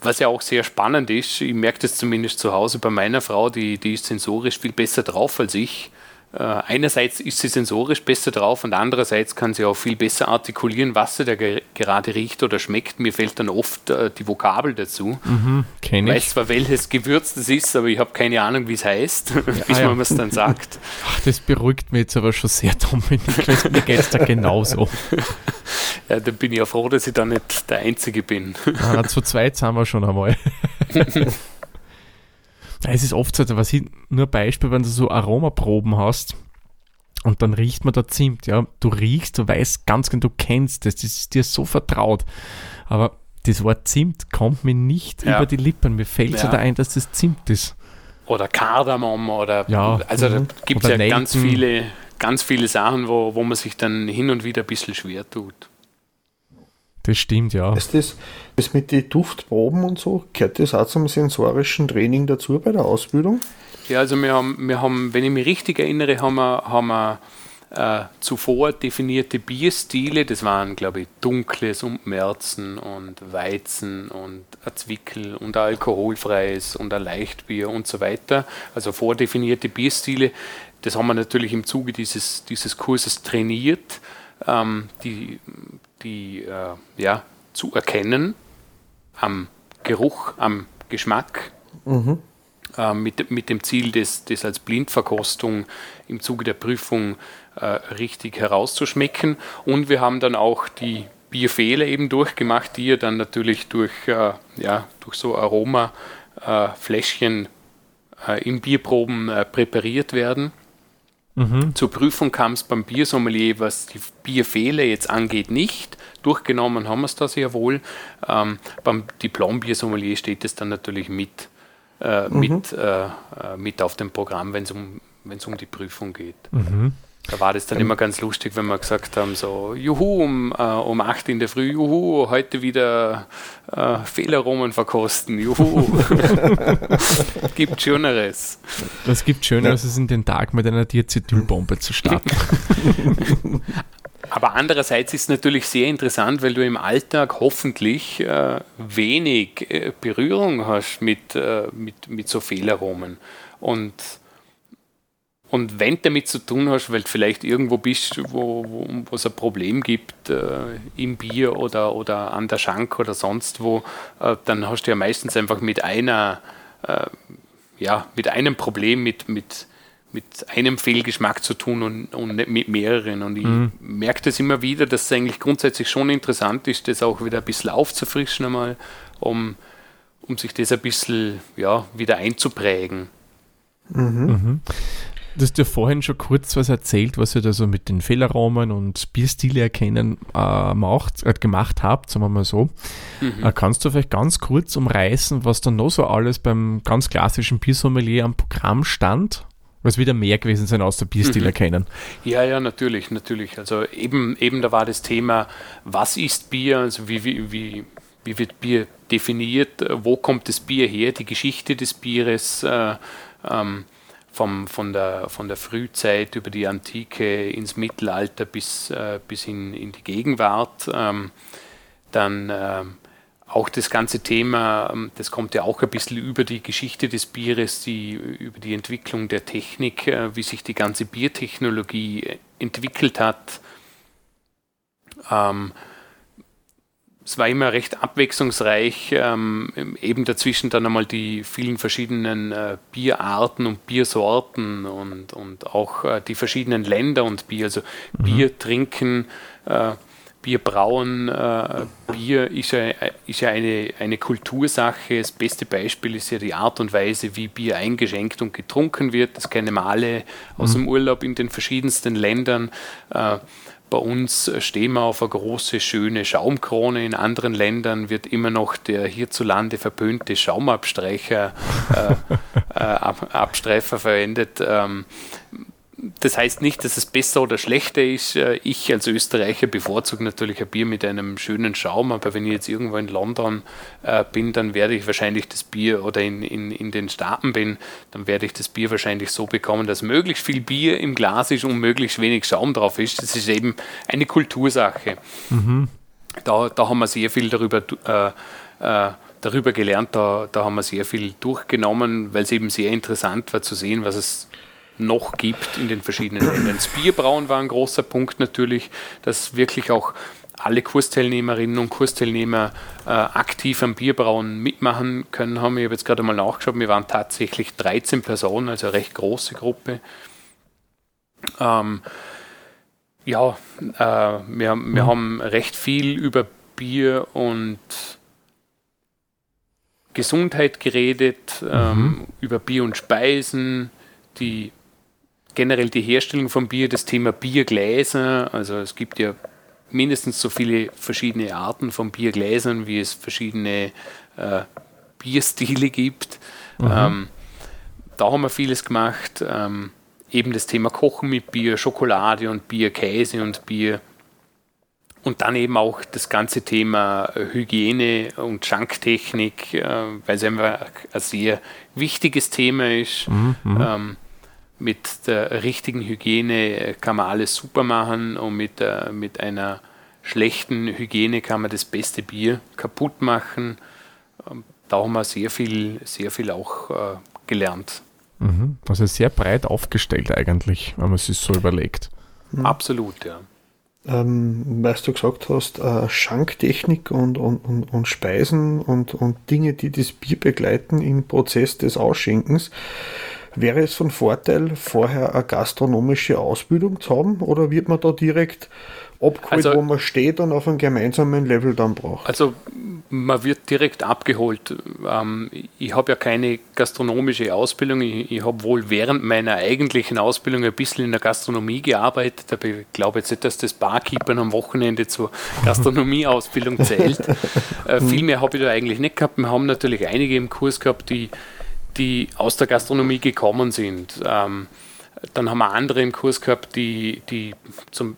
was ja auch sehr spannend ist, ich merke das zumindest zu Hause bei meiner Frau, die, die ist sensorisch viel besser drauf als ich. Äh, einerseits ist sie sensorisch besser drauf und andererseits kann sie auch viel besser artikulieren, was sie da ge gerade riecht oder schmeckt. Mir fällt dann oft äh, die Vokabel dazu. Mhm, ich weiß zwar, welches Gewürz das ist, aber ich habe keine Ahnung, wie es heißt, ja, bis man es dann sagt. Ach, das beruhigt mich jetzt aber schon sehr, Dominik. Mir geht es da genauso. ja, dann bin ich ja froh, dass ich da nicht der Einzige bin. Ah, zu zweit sind wir schon einmal. Es ist oft so, was ich, nur ein Beispiel, wenn du so Aromaproben hast und dann riecht man da Zimt, ja, du riechst, du weißt ganz genau, du kennst das, das ist dir so vertraut, aber das Wort Zimt kommt mir nicht ja. über die Lippen, mir fällt ja. so da ein, dass das Zimt ist. Oder Kardamom oder, ja, also da mhm. gibt es ja Nelken. ganz viele, ganz viele Sachen, wo, wo man sich dann hin und wieder ein bisschen schwer tut. Das stimmt, ja. Ist das, das mit den Duftproben und so, gehört das auch zum sensorischen Training dazu bei der Ausbildung? Ja, also wir haben, wir haben wenn ich mich richtig erinnere, haben wir, haben wir äh, zuvor definierte Bierstile, das waren, glaube ich, dunkles und Märzen und Weizen und ein Zwickel und ein alkoholfreies und ein Leichtbier und so weiter. Also vordefinierte Bierstile. Das haben wir natürlich im Zuge dieses, dieses Kurses trainiert. Ähm, die die äh, ja, zu erkennen am Geruch, am Geschmack, mhm. äh, mit, mit dem Ziel, das, das als Blindverkostung im Zuge der Prüfung äh, richtig herauszuschmecken. Und wir haben dann auch die Bierfehler eben durchgemacht, die ja dann natürlich durch, äh, ja, durch so Aromafläschchen äh, in Bierproben äh, präpariert werden. Mhm. Zur Prüfung kam es beim Biersommelier, was die Bierfehler jetzt angeht, nicht. Durchgenommen haben wir es da sehr wohl. Ähm, beim Diplom-Biersommelier steht es dann natürlich mit, äh, mhm. mit, äh, äh mit auf dem Programm, wenn es um, um die Prüfung geht. Mhm. Da war das dann immer ganz lustig, wenn wir gesagt haben, so, juhu, um, äh, um 8 in der Früh, juhu, heute wieder äh, Fehlaromen verkosten, juhu. gibt Schöneres. Das gibt Schöneres, als in den Tag mit einer Diacetylbombe zu starten. Aber andererseits ist es natürlich sehr interessant, weil du im Alltag hoffentlich äh, wenig äh, Berührung hast mit, äh, mit, mit so Fehlaromen. Und und wenn du damit zu tun hast, weil du vielleicht irgendwo bist, wo, wo es ein Problem gibt äh, im Bier oder, oder an der Schank oder sonst wo, äh, dann hast du ja meistens einfach mit einer, äh, ja, mit einem Problem, mit, mit, mit einem Fehlgeschmack zu tun und, und nicht mit mehreren. Und ich mhm. merke das immer wieder, dass es eigentlich grundsätzlich schon interessant ist, das auch wieder ein bisschen aufzufrischen einmal, um, um sich das ein bisschen ja, wieder einzuprägen. Mhm. Mhm. Du hast ja vorhin schon kurz was erzählt, was ihr da so mit den Fehlaromen und Bierstile erkennen äh, macht, äh, gemacht habt, sagen wir mal so. Mhm. Äh, kannst du vielleicht ganz kurz umreißen, was da noch so alles beim ganz klassischen Biersommelier am Programm stand? Was wieder mehr gewesen sein aus der Bierstil mhm. erkennen. Ja, ja, natürlich, natürlich. Also eben, eben da war das Thema, was ist Bier, also wie, wie, wie, wie wird Bier definiert, wo kommt das Bier her, die Geschichte des Bieres, äh, ähm, vom, von, der, von der Frühzeit über die Antike ins Mittelalter bis, äh, bis in, in die Gegenwart. Ähm, dann äh, auch das ganze Thema, ähm, das kommt ja auch ein bisschen über die Geschichte des Bieres, die, über die Entwicklung der Technik, äh, wie sich die ganze Biertechnologie entwickelt hat. Ähm, es war immer recht abwechslungsreich, ähm, eben dazwischen dann einmal die vielen verschiedenen äh, Bierarten und Biersorten und, und auch äh, die verschiedenen Länder und Bier, also mhm. Bier trinken, äh, Bier brauen, äh, Bier ist ja, ist ja eine, eine Kultursache. Das beste Beispiel ist ja die Art und Weise, wie Bier eingeschenkt und getrunken wird. Das kennen wir alle aus mhm. dem Urlaub in den verschiedensten Ländern. Bei uns stehen wir auf eine große, schöne Schaumkrone. In anderen Ländern wird immer noch der hierzulande verpönte Schaumabstreicher äh, äh, Ab Abstreifer verwendet. Ähm, das heißt nicht, dass es besser oder schlechter ist. Äh, ich als Österreicher bevorzuge natürlich ein Bier mit einem schönen Schaum, aber wenn ich jetzt irgendwo in London äh, bin, dann werde ich wahrscheinlich das Bier oder in, in, in den Staaten bin, dann werde ich das Bier wahrscheinlich so bekommen, dass möglichst viel Bier im Glas ist und möglichst wenig Schaum drauf ist. Das ist eben eine Kultursache. Mhm. Da, da haben wir sehr viel darüber äh, äh, darüber gelernt, da, da haben wir sehr viel durchgenommen, weil es eben sehr interessant war zu sehen, was es noch gibt in den verschiedenen Ländern. Das Bierbrauen war ein großer Punkt natürlich, dass wirklich auch alle Kursteilnehmerinnen und Kursteilnehmer äh, aktiv am Bierbrauen mitmachen können haben. Ich habe jetzt gerade mal nachgeschaut, wir waren tatsächlich 13 Personen, also eine recht große Gruppe. Ähm, ja, äh, wir, wir mhm. haben recht viel über Bier und Gesundheit geredet, ähm, mhm. über Bier und Speisen, die generell die Herstellung von Bier, das Thema Biergläser. Also es gibt ja mindestens so viele verschiedene Arten von Biergläsern, wie es verschiedene äh, Bierstile gibt. Mhm. Ähm, da haben wir vieles gemacht. Ähm, eben das Thema Kochen mit Bier, Schokolade und Bier, Käse und Bier. Und dann eben auch das ganze Thema Hygiene und Schanktechnik, äh, weil es einfach ein sehr wichtiges Thema ist. Mhm. mhm. Ähm, mit der richtigen Hygiene kann man alles super machen und mit, der, mit einer schlechten Hygiene kann man das beste Bier kaputt machen. Ähm, da haben wir sehr viel, sehr viel auch äh, gelernt. Mhm. Also sehr breit aufgestellt eigentlich, wenn man sich so überlegt. Mhm. Absolut, ja. Ähm, weil du gesagt hast, äh, Schanktechnik und, und, und, und Speisen und, und Dinge, die das Bier begleiten im Prozess des Ausschenkens. Wäre es von Vorteil, vorher eine gastronomische Ausbildung zu haben oder wird man da direkt abgeholt, also, wo man steht und auf einem gemeinsamen Level dann braucht? Also man wird direkt abgeholt. Ähm, ich habe ja keine gastronomische Ausbildung. Ich, ich habe wohl während meiner eigentlichen Ausbildung ein bisschen in der Gastronomie gearbeitet, aber ich glaube jetzt nicht, dass das Barkeepern am Wochenende zur Gastronomieausbildung zählt. äh, viel mehr habe ich da eigentlich nicht gehabt. Wir haben natürlich einige im Kurs gehabt, die die aus der Gastronomie gekommen sind. Ähm, dann haben wir andere im Kurs gehabt, die, die, zum,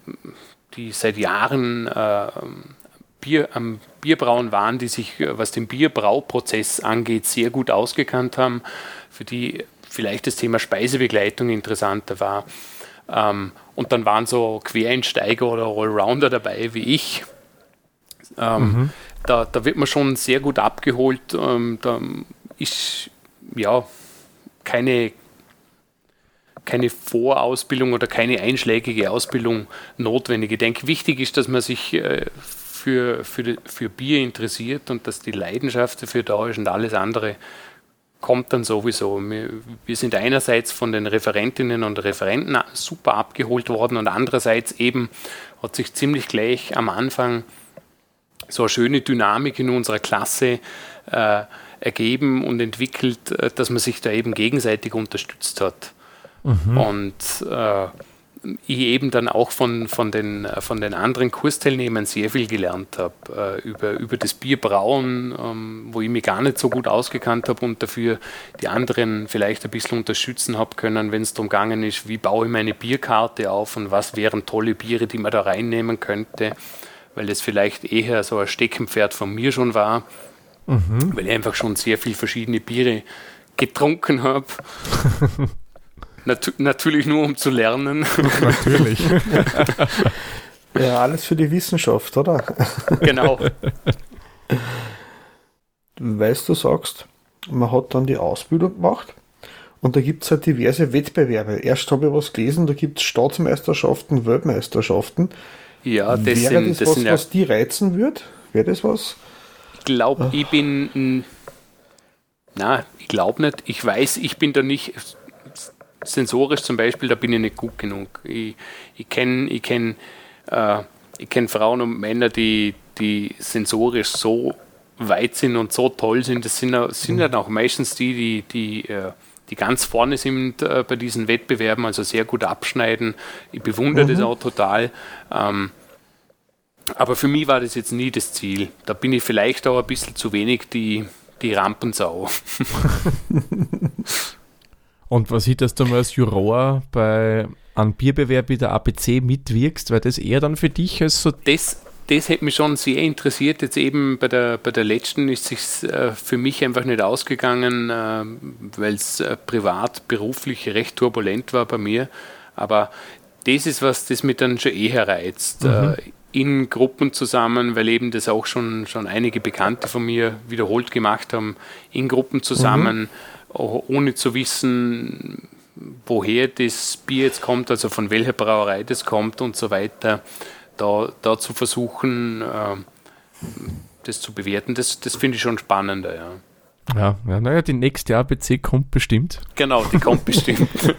die seit Jahren äh, Bier, am Bierbrauen waren, die sich, was den Bierbrauprozess angeht, sehr gut ausgekannt haben, für die vielleicht das Thema Speisebegleitung interessanter war. Ähm, und dann waren so Quereinsteiger oder Allrounder dabei wie ich. Ähm, mhm. da, da wird man schon sehr gut abgeholt. Ähm, da ist ja, keine, keine Vorausbildung oder keine einschlägige Ausbildung notwendig. Ich denke, wichtig ist, dass man sich äh, für, für, für Bier interessiert und dass die Leidenschaft dafür da ist und alles andere kommt dann sowieso. Wir, wir sind einerseits von den Referentinnen und Referenten super abgeholt worden und andererseits eben hat sich ziemlich gleich am Anfang so eine schöne Dynamik in unserer Klasse äh, ergeben und entwickelt, äh, dass man sich da eben gegenseitig unterstützt hat. Mhm. Und äh, ich eben dann auch von, von, den, von den anderen Kursteilnehmern sehr viel gelernt habe äh, über, über das Bierbrauen, ähm, wo ich mich gar nicht so gut ausgekannt habe und dafür die anderen vielleicht ein bisschen unterstützen habe können, wenn es darum gegangen ist, wie baue ich meine Bierkarte auf und was wären tolle Biere, die man da reinnehmen könnte, weil das vielleicht eher so ein Steckenpferd von mir schon war mhm. weil ich einfach schon sehr viel verschiedene Biere getrunken habe. Natu natürlich nur um zu lernen. Natürlich. ja, alles für die Wissenschaft, oder? genau. Weißt du, sagst, man hat dann die Ausbildung gemacht und da gibt es halt diverse Wettbewerbe. Erst habe ich was gelesen, da gibt es Staatsmeisterschaften, Weltmeisterschaften. Ja, das Wäre sind, das, das was, sind ja was die reizen würde? Wäre das was? Glaube, ich bin. Na, ich glaube nicht. Ich weiß, ich bin da nicht. Sensorisch zum Beispiel, da bin ich nicht gut genug. Ich, ich kenne ich kenn, äh, kenn Frauen und Männer, die, die sensorisch so weit sind und so toll sind. Das sind, sind mhm. dann auch meistens die, die, die, äh, die ganz vorne sind äh, bei diesen Wettbewerben, also sehr gut abschneiden. Ich bewundere mhm. das auch total. Ähm, aber für mich war das jetzt nie das Ziel. Da bin ich vielleicht auch ein bisschen zu wenig die, die Rampensau. Und was sieht, dass du mal als Juror bei einem Bierbewerb wie der APC mitwirkst, weil das eher dann für dich als so. Das, das hätte mich schon sehr interessiert. Jetzt eben bei der, bei der letzten ist es äh, für mich einfach nicht ausgegangen, äh, weil es äh, privat, beruflich recht turbulent war bei mir. Aber das ist was, das mich dann schon eher reizt. Mhm. In Gruppen zusammen, weil eben das auch schon, schon einige Bekannte von mir wiederholt gemacht haben, in Gruppen zusammen, mhm. ohne zu wissen, woher das Bier jetzt kommt, also von welcher Brauerei das kommt und so weiter, da, da zu versuchen, äh, das zu bewerten, das, das finde ich schon spannender, ja. Ja, ja, naja, die nächste ABC kommt bestimmt. Genau, die kommt bestimmt.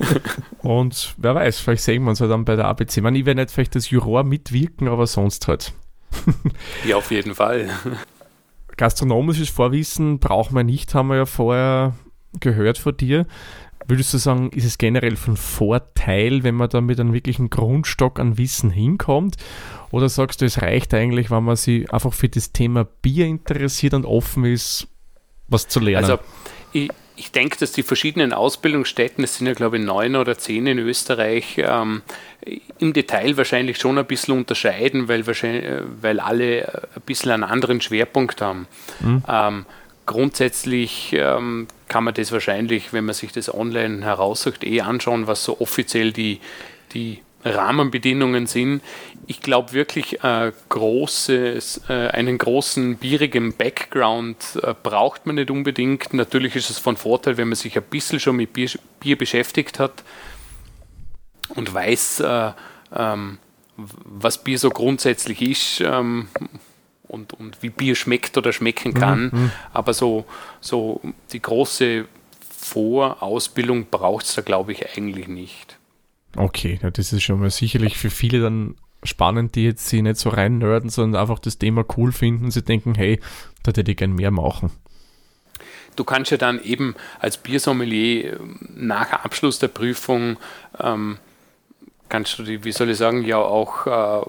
Und wer weiß, vielleicht sehen wir uns ja dann bei der ABC. Ich meine, ich werde nicht vielleicht das Juror mitwirken, aber sonst halt. ja, auf jeden Fall. Gastronomisches Vorwissen brauchen wir nicht, haben wir ja vorher gehört von dir. Würdest du sagen, ist es generell von Vorteil, wenn man da mit einem wirklichen Grundstock an Wissen hinkommt? Oder sagst du, es reicht eigentlich, wenn man sich einfach für das Thema Bier interessiert und offen ist, was zu lernen? Also, ich, ich denke, dass die verschiedenen Ausbildungsstätten, es sind ja glaube ich neun oder zehn in Österreich, ähm, im Detail wahrscheinlich schon ein bisschen unterscheiden, weil, wahrscheinlich, weil alle ein bisschen einen anderen Schwerpunkt haben. Mhm. Ähm, grundsätzlich ähm, kann man das wahrscheinlich, wenn man sich das online heraussucht, eh anschauen, was so offiziell die, die Rahmenbedingungen sind. Ich glaube wirklich, äh, großes, äh, einen großen bierigen Background äh, braucht man nicht unbedingt. Natürlich ist es von Vorteil, wenn man sich ein bisschen schon mit Bier, Bier beschäftigt hat und weiß, äh, ähm, was Bier so grundsätzlich ist ähm, und, und wie Bier schmeckt oder schmecken kann. Mhm. mhm. Aber so, so die große Vorausbildung braucht es da, glaube ich, eigentlich nicht. Okay, ja, das ist schon mal sicherlich für viele dann spannend, die jetzt sie nicht so rein nerden, sondern einfach das Thema cool finden sie denken, hey, da hätte ich gern mehr machen. Du kannst ja dann eben als Biersommelier ähm, nach Abschluss der Prüfung ähm, kannst du die, wie soll ich sagen, ja auch äh,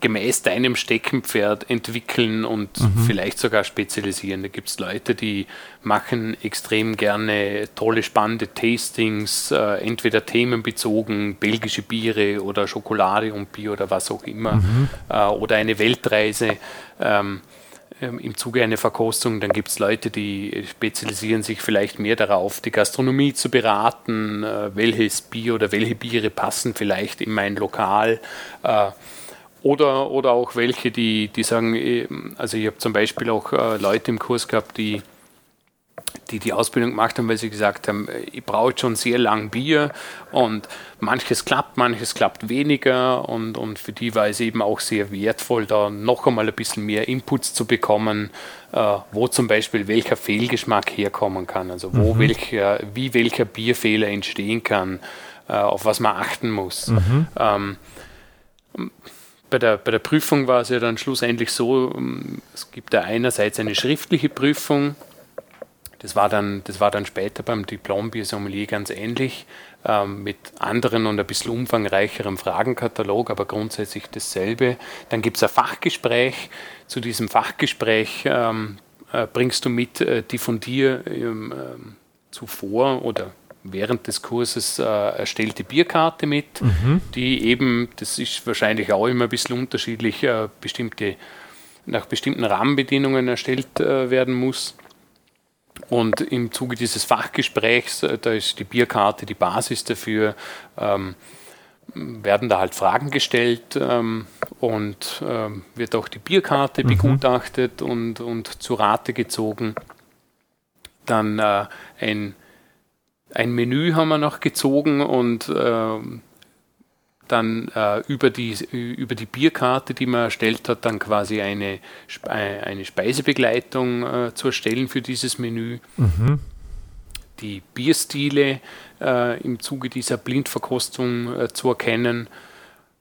gemäß deinem Steckenpferd entwickeln und mhm. vielleicht sogar spezialisieren. Da gibt es Leute, die machen extrem gerne tolle, spannende Tastings, äh, entweder themenbezogen, belgische Biere oder Schokolade und Bier oder was auch immer, mhm. äh, oder eine Weltreise. Ähm, ähm im Zuge einer Verkostung, dann gibt es Leute, die spezialisieren sich vielleicht mehr darauf, die Gastronomie zu beraten, äh, welches Bier oder welche Biere passen vielleicht in mein Lokal. Äh, oder, oder auch welche, die, die sagen, also ich habe zum Beispiel auch äh, Leute im Kurs gehabt, die, die die Ausbildung gemacht haben, weil sie gesagt haben, äh, ich brauche schon sehr lang Bier und manches klappt, manches klappt weniger und, und für die war es eben auch sehr wertvoll, da noch einmal ein bisschen mehr Inputs zu bekommen, äh, wo zum Beispiel welcher Fehlgeschmack herkommen kann, also wo mhm. welcher, wie welcher Bierfehler entstehen kann, äh, auf was man achten muss. Mhm. Ähm, bei der, bei der Prüfung war es ja dann schlussendlich so, ähm, es gibt ja einerseits eine schriftliche Prüfung, das war dann, das war dann später beim Diplom-Bier Sommelier ganz ähnlich, ähm, mit anderen und ein bisschen umfangreicherem Fragenkatalog, aber grundsätzlich dasselbe. Dann gibt es ein Fachgespräch. Zu diesem Fachgespräch ähm, äh, bringst du mit äh, die von dir ähm zuvor oder während des Kurses äh, erstellte Bierkarte mit, mhm. die eben, das ist wahrscheinlich auch immer ein bisschen unterschiedlich, äh, bestimmte, nach bestimmten Rahmenbedingungen erstellt äh, werden muss. Und im Zuge dieses Fachgesprächs, äh, da ist die Bierkarte die Basis dafür, ähm, werden da halt Fragen gestellt ähm, und ähm, wird auch die Bierkarte mhm. begutachtet und, und zu Rate gezogen. Dann äh, ein ein Menü haben wir noch gezogen und äh, dann äh, über, die, über die Bierkarte, die man erstellt hat, dann quasi eine, äh, eine Speisebegleitung äh, zu erstellen für dieses Menü. Mhm. Die Bierstile äh, im Zuge dieser Blindverkostung äh, zu erkennen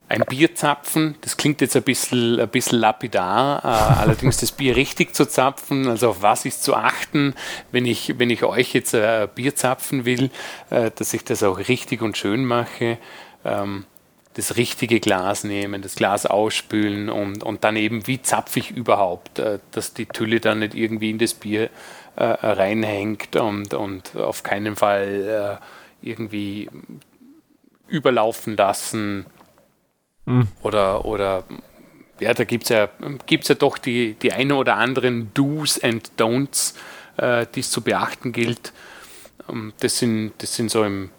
ein Bier zapfen. Das klingt jetzt ein bisschen, ein bisschen lapidar, äh, allerdings das Bier richtig zu zapfen, also auf was ist zu achten, wenn ich, wenn ich euch jetzt ein Bier zapfen will, äh, dass ich das auch richtig und schön mache. Ähm, das richtige Glas nehmen, das Glas ausspülen und, und dann eben, wie zapfe ich überhaupt, äh, dass die Tülle dann nicht irgendwie in das Bier äh, reinhängt und, und auf keinen Fall äh, irgendwie überlaufen lassen Mhm. Oder, oder ja, da gibt es ja, gibt's ja doch die, die eine oder anderen Do's and Don'ts, äh, die es zu beachten gilt. Ähm, das, sind, das sind so im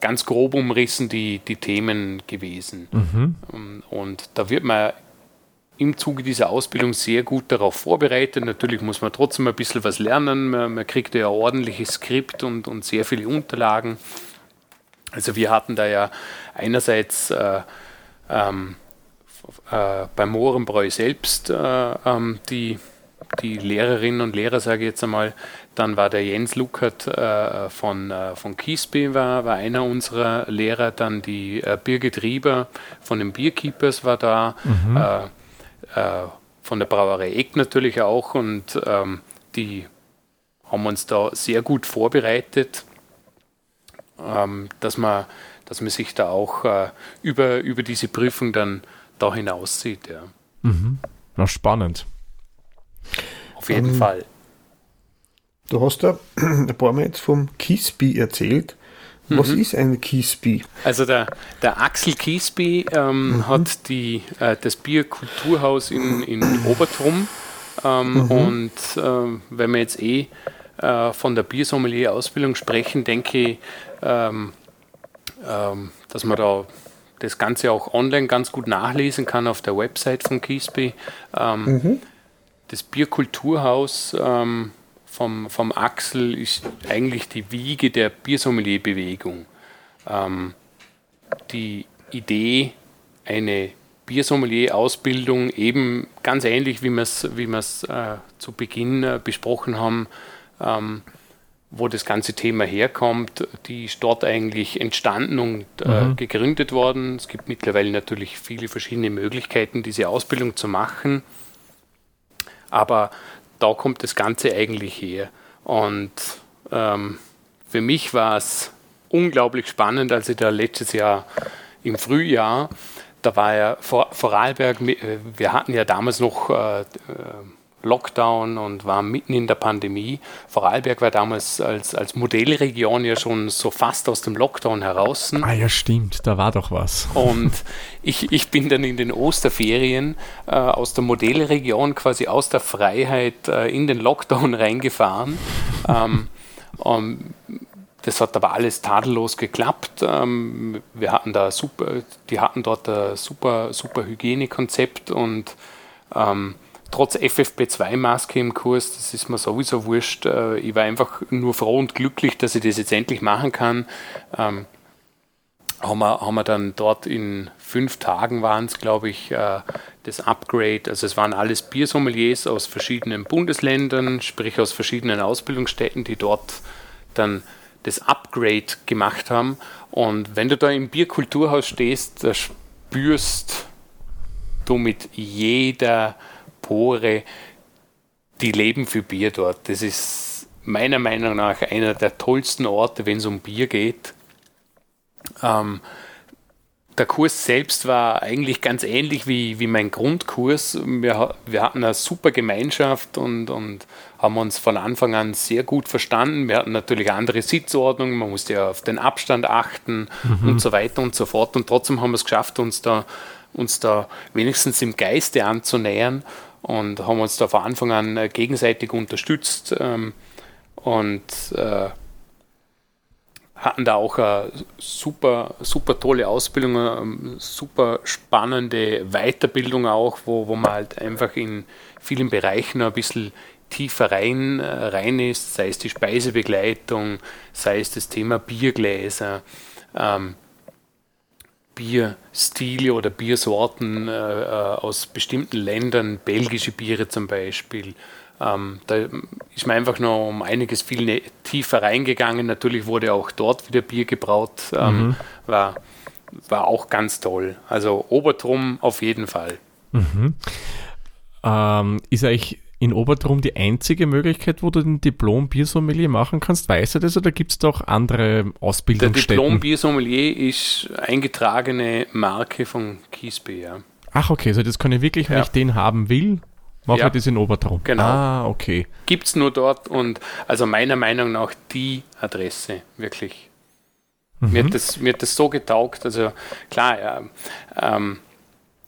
ganz grob umrissen die, die Themen gewesen. Mhm. Ähm, und da wird man im Zuge dieser Ausbildung sehr gut darauf vorbereitet. Natürlich muss man trotzdem ein bisschen was lernen. Man, man kriegt ja ein ordentliches Skript und, und sehr viele Unterlagen. Also wir hatten da ja einerseits äh, ähm, äh, beim Mohrenbräu selbst äh, ähm, die, die Lehrerinnen und Lehrer, sage ich jetzt einmal, dann war der Jens Luckert äh, von, äh, von Kiesby, war, war einer unserer Lehrer, dann die äh, Birgit Rieber von den Bierkeepers war da, mhm. Äh, von der Brauerei Eck natürlich auch und ähm, die haben uns da sehr gut vorbereitet, ähm, dass man dass man sich da auch äh, über, über diese Prüfung dann da hinaus sieht. Ja. Mhm. Na, spannend. Auf jeden ähm, Fall. Du hast da ein paar Mal jetzt vom Kiesby erzählt. Was mhm. ist ein Kiesby? Also der, der Axel Kiesby ähm, mhm. hat die, äh, das Bierkulturhaus in, in Obertrum ähm, mhm. und äh, wenn wir jetzt eh äh, von der Biersommelier-Ausbildung sprechen, denke ich, ähm, ähm, dass man da das Ganze auch online ganz gut nachlesen kann auf der Website von Kiesby. Ähm, mhm. Das Bierkulturhaus ähm, vom, vom Axel ist eigentlich die Wiege der Biersommelier-Bewegung. Ähm, die Idee, eine Biersommelier-Ausbildung eben ganz ähnlich, wie wir es wie äh, zu Beginn äh, besprochen haben, ähm, wo das ganze Thema herkommt. Die ist dort eigentlich entstanden und äh, mhm. gegründet worden. Es gibt mittlerweile natürlich viele verschiedene Möglichkeiten, diese Ausbildung zu machen. Aber da kommt das Ganze eigentlich her. Und ähm, für mich war es unglaublich spannend, als ich da letztes Jahr im Frühjahr, da war ja vor Vorarlberg, äh, wir hatten ja damals noch äh, äh Lockdown und waren mitten in der Pandemie. Vorarlberg war damals als, als Modellregion ja schon so fast aus dem Lockdown heraus. Ah ja, stimmt, da war doch was. Und ich, ich bin dann in den Osterferien äh, aus der Modellregion quasi aus der Freiheit äh, in den Lockdown reingefahren. ähm, um, das hat aber alles tadellos geklappt. Ähm, wir hatten da super, die hatten dort ein super, super Hygienekonzept und ähm, trotz FFP2-Maske im Kurs, das ist mir sowieso wurscht. Äh, ich war einfach nur froh und glücklich, dass ich das jetzt endlich machen kann. Ähm, haben wir, haben wir dann dort in fünf Tagen waren es, glaube ich, äh, das Upgrade. Also es waren alles Biersommeliers aus verschiedenen Bundesländern, sprich aus verschiedenen Ausbildungsstätten, die dort dann das Upgrade gemacht haben. Und wenn du da im Bierkulturhaus stehst, da spürst du mit jeder Pore, die leben für Bier dort. Das ist meiner Meinung nach einer der tollsten Orte, wenn es um Bier geht. Ähm, der Kurs selbst war eigentlich ganz ähnlich wie, wie mein Grundkurs. Wir, wir hatten eine super Gemeinschaft und, und haben uns von Anfang an sehr gut verstanden. Wir hatten natürlich andere Sitzordnungen, man musste ja auf den Abstand achten mhm. und so weiter und so fort. Und trotzdem haben wir es geschafft, uns da, uns da wenigstens im Geiste anzunähern und haben uns da von Anfang an äh, gegenseitig unterstützt ähm, und äh, hatten da auch eine super, super tolle Ausbildung, ähm, super spannende Weiterbildung auch, wo, wo man halt einfach in vielen Bereichen ein bisschen tiefer rein, äh, rein ist, sei es die Speisebegleitung, sei es das Thema Biergläser. Ähm, Bierstile oder Biersorten äh, äh, aus bestimmten Ländern, belgische Biere zum Beispiel. Ähm, da ist man einfach noch um einiges viel tiefer reingegangen. Natürlich wurde auch dort wieder Bier gebraut. Ähm, mhm. War war auch ganz toll. Also Obertrum auf jeden Fall. Mhm. Ähm, ist eigentlich in Obertrum die einzige Möglichkeit, wo du den Diplom-Biersommelier machen kannst? Weißt du das oder gibt es doch andere Ausbildungsstätten? Der Diplom-Biersommelier ist eingetragene Marke von Kiesbier. Ach, okay, also das kann ich wirklich, wenn ja. ich den haben will, mache ja. ich das in Obertrum. Genau. Ah, okay. Gibt es nur dort und also meiner Meinung nach die Adresse, wirklich. Mhm. Mir, hat das, mir hat das so getaugt. Also klar, ja, ähm,